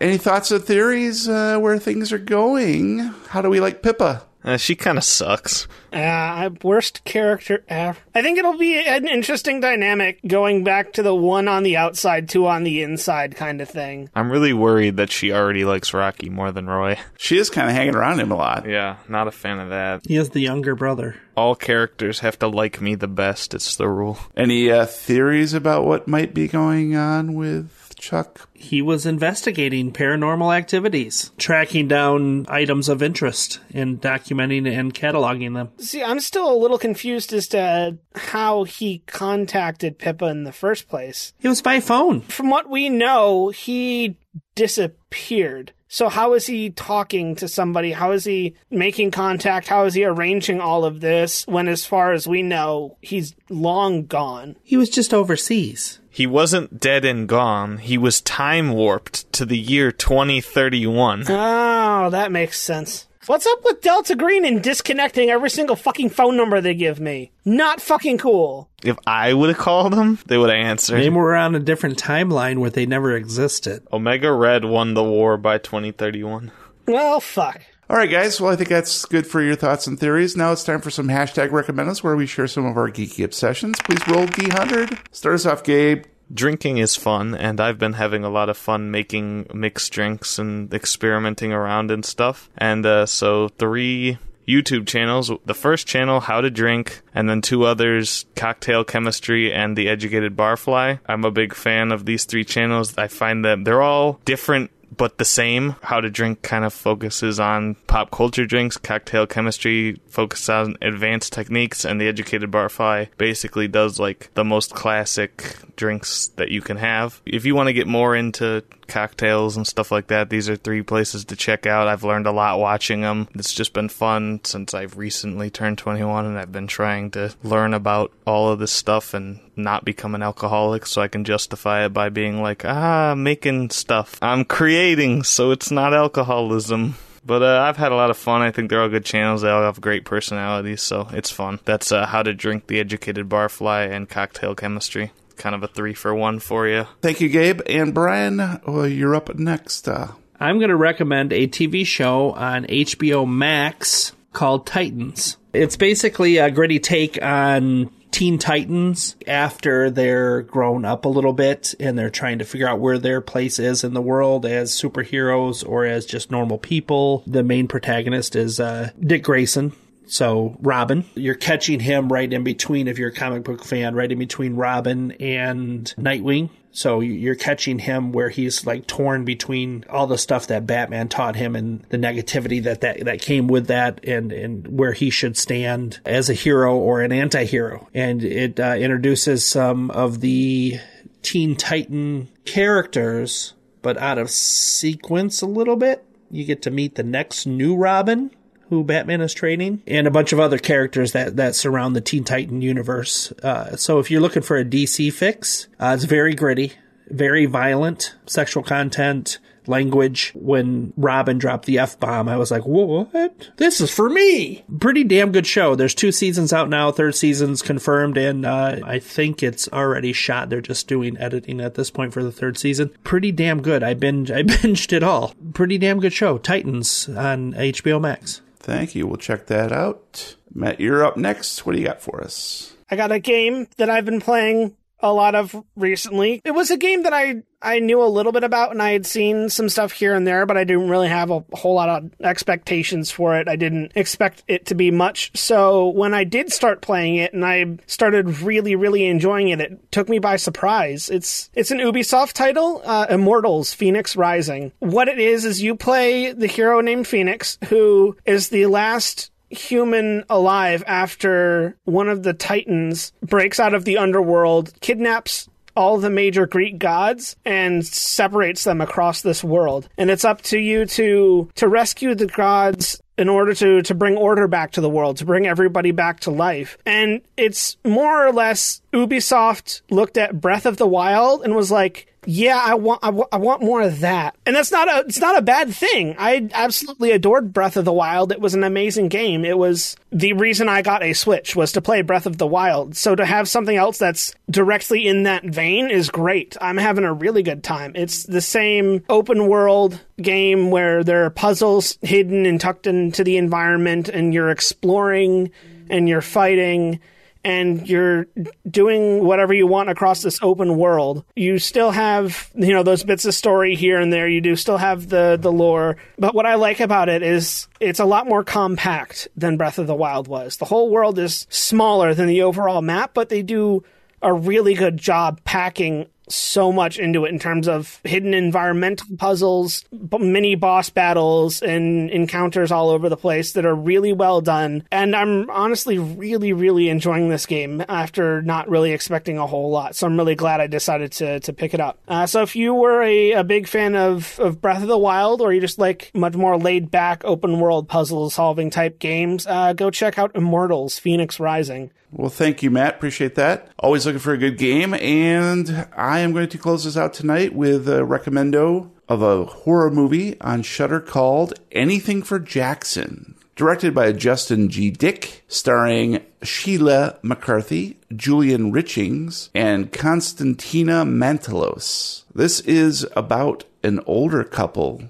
Any thoughts or theories uh, where things are going? How do we like Pippa? Uh, she kind of sucks. Uh, worst character ever. I think it'll be an interesting dynamic going back to the one on the outside, two on the inside kind of thing. I'm really worried that she already likes Rocky more than Roy. She is kind of hanging around him a lot. Yeah, not a fan of that. He is the younger brother. All characters have to like me the best. It's the rule. Any uh, theories about what might be going on with Chuck? He was investigating paranormal activities, tracking down items of interest, and documenting and cataloging them. See, I'm still a little confused as to how he contacted Pippa in the first place. It was by phone. From what we know, he disappeared. So how is he talking to somebody? How is he making contact? How is he arranging all of this when as far as we know, he's long gone? He was just overseas. He wasn't dead and gone. He was time warped to the year 2031. Oh, that makes sense. What's up with Delta Green and disconnecting every single fucking phone number they give me? Not fucking cool. If I would have called them, they would have answered. Maybe we're on a different timeline where they never existed. Omega Red won the war by 2031. Well, fuck. All right, guys. Well, I think that's good for your thoughts and theories. Now it's time for some hashtag recommendos where we share some of our geeky obsessions. Please roll D100. Start us off, Gabe. Drinking is fun, and I've been having a lot of fun making mixed drinks and experimenting around and stuff. And uh, so, three YouTube channels. The first channel, How to Drink, and then two others, Cocktail Chemistry and The Educated Barfly. I'm a big fan of these three channels. I find that they're all different but the same. How to Drink kind of focuses on pop culture drinks. Cocktail Chemistry focuses on advanced techniques, and the Educated Barfly basically does like the most classic drinks that you can have. If you want to get more into cocktails and stuff like that, these are three places to check out. I've learned a lot watching them. It's just been fun since I've recently turned 21 and I've been trying to learn about all of this stuff and not become an alcoholic so I can justify it by being like, ah, making stuff. I'm creating, so it's not alcoholism. But uh, I've had a lot of fun. I think they're all good channels. They all have great personalities, so it's fun. That's uh, How to Drink the Educated Barfly and Cocktail Chemistry. Kind of a three for one for you. Thank you, Gabe. And Brian, well, you're up next. Uh, I'm going to recommend a TV show on HBO Max called Titans. It's basically a gritty take on Teen Titans after they're grown up a little bit and they're trying to figure out where their place is in the world as superheroes or as just normal people. The main protagonist is uh, Dick Grayson. So Robin, you're catching him right in between, if you're a comic book fan, right in between Robin and Nightwing. So you're catching him where he's like torn between all the stuff that Batman taught him and the negativity that that, that came with that and, and where he should stand as a hero or an anti-hero. And it uh, introduces some of the Teen Titan characters, but out of sequence a little bit. You get to meet the next new Robin, who Batman is training, and a bunch of other characters that, that surround the Teen Titan universe. Uh, so if you're looking for a DC fix, uh, it's very gritty, very violent, sexual content, language when Robin dropped the F bomb. I was like, what? This is for me. Pretty damn good show. There's two seasons out now. Third season's confirmed, and uh, I think it's already shot. They're just doing editing at this point for the third season. Pretty damn good. I binge, I binged it all. Pretty damn good show. Titans on HBO Max. Thank you. We'll check that out. Matt, you're up next. What do you got for us? I got a game that I've been playing a lot of recently. It was a game that I I knew a little bit about and I had seen some stuff here and there, but I didn't really have a whole lot of expectations for it. I didn't expect it to be much. So when I did start playing it and I started really, really enjoying it, it took me by surprise. It's it's an Ubisoft title, uh, Immortals: Fenyx Rising. What it is is you play the hero named Fenyx, who is the last human alive after one of the titans breaks out of the underworld, kidnaps all the major Greek gods and separates them across this world. And it's up to you to to rescue the gods in order to to bring order back to the world, to bring everybody back to life. And it's more or less Ubisoft looked at Breath of the Wild and was like, yeah, I want, I, w- I want more of that. And that's not a, it's not a bad thing. I absolutely adored Breath of the Wild. It was an amazing game. It was the reason I got a Switch was to play Breath of the Wild. So to have something else that's directly in that vein is great. I'm having a really good time. It's the same open world game where there are puzzles hidden and tucked into the environment and you're exploring and you're fighting and you're doing whatever you want across this open world. You still have, you know, those bits of story here and there. You do still have the the lore, but what I like about it is it's a lot more compact than Breath of the Wild was. The whole world is smaller than the overall map, but they do a really good job packing so much into it in terms of hidden environmental puzzles, mini boss battles, and encounters all over the place that are really well done. And I'm honestly really, really enjoying this game after not really expecting a whole lot. So I'm really glad I decided to, to pick it up. Uh, so if you were a, a big fan of, of Breath of the Wild or you just like much more laid back open world puzzle solving type games, uh, go check out Immortals Fenyx Rising. Well, thank you, Matt. Appreciate that. Always looking for a good game. And I am going to close this out tonight with a recommendo of a horror movie on Shudder called Anything for Jackson. Directed by Justin G. Dyck, starring Sheila McCarthy, Julian Richings, and Konstantina Mantelos. This is about an older couple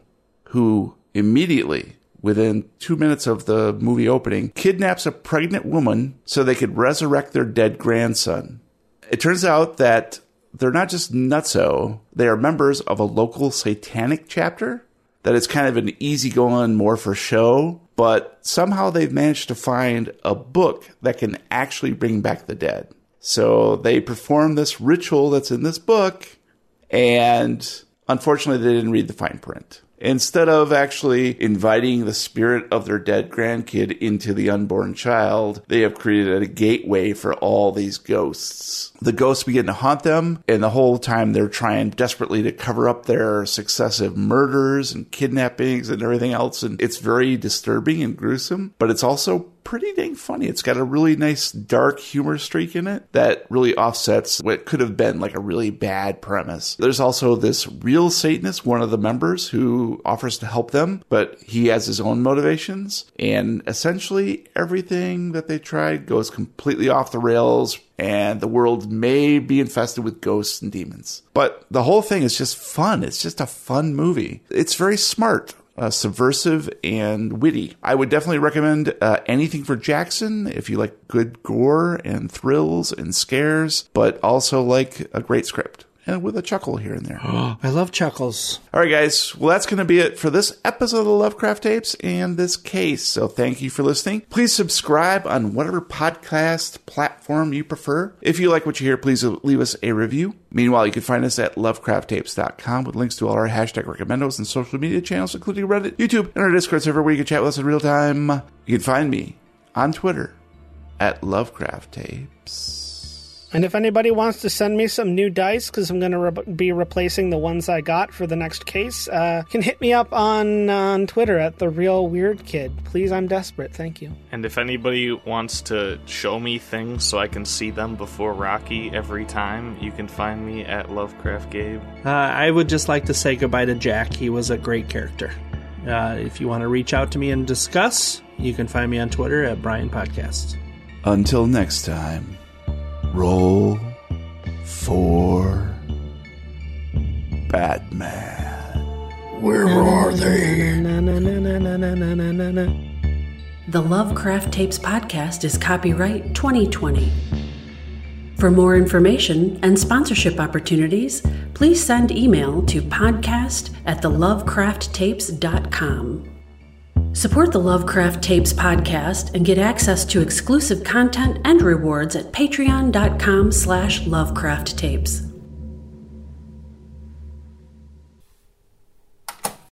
who immediately within two minutes of the movie opening, kidnaps a pregnant woman so they could resurrect their dead grandson. It turns out that they're not just nutso, they are members of a local satanic chapter. That is kind of an easygoing, more for show, but somehow they've managed to find a book that can actually bring back the dead. So they perform this ritual that's in this book, and unfortunately, they didn't read the fine print. Instead of actually inviting the spirit of their dead grandkid into the unborn child, they have created a gateway for all these ghosts. The ghosts begin to haunt them, and the whole time they're trying desperately to cover up their successive murders and kidnappings and everything else. And it's very disturbing and gruesome, but it's also pretty dang funny. It's got a really nice dark humor streak in it that really offsets what could have been like a really bad premise. There's also this real Satanist, one of the members, who offers to help them, but he has his own motivations. And essentially, everything that they tried goes completely off the rails. And the world may be infested with ghosts and demons. But the whole thing is just fun. It's just a fun movie. It's very smart uh, subversive and witty. I would definitely recommend uh, anything for Jackson if you like good gore and thrills and scares, but also like a great script and with a chuckle here and there. I love chuckles. All right, guys. Well, that's going to be it for this episode of Lovecraft Tapes and this case. So thank you for listening. Please subscribe on whatever podcast platform you prefer. If you like what you hear, please leave us a review. Meanwhile, you can find us at lovecrafttapes.com with links to all our hashtag recommendos and social media channels, including Reddit, YouTube, and our Discord server where you can chat with us in real time. You can find me on Twitter at Lovecraft Tapes. And if anybody wants to send me some new dice, because I'm going to re- be replacing the ones I got for the next case, uh, can hit me up on on Twitter at the real weird kid. Please, I'm desperate. Thank you. And if anybody wants to show me things so I can see them before Rocky every time, you can find me at Lovecraft Gabe. Uh, I would just like to say goodbye to Jack. He was a great character. Uh, if you want to reach out to me and discuss, you can find me on Twitter at Brian Podcasts. Until next time, roll for Batman. Where are they? The Lovecraft Tapes podcast is copyright 2020. For more information and sponsorship opportunities, please send email to podcast at thelovecrafttapes.com. Support the Lovecraft Tapes podcast and get access to exclusive content and rewards at patreon.com slash lovecrafttapes.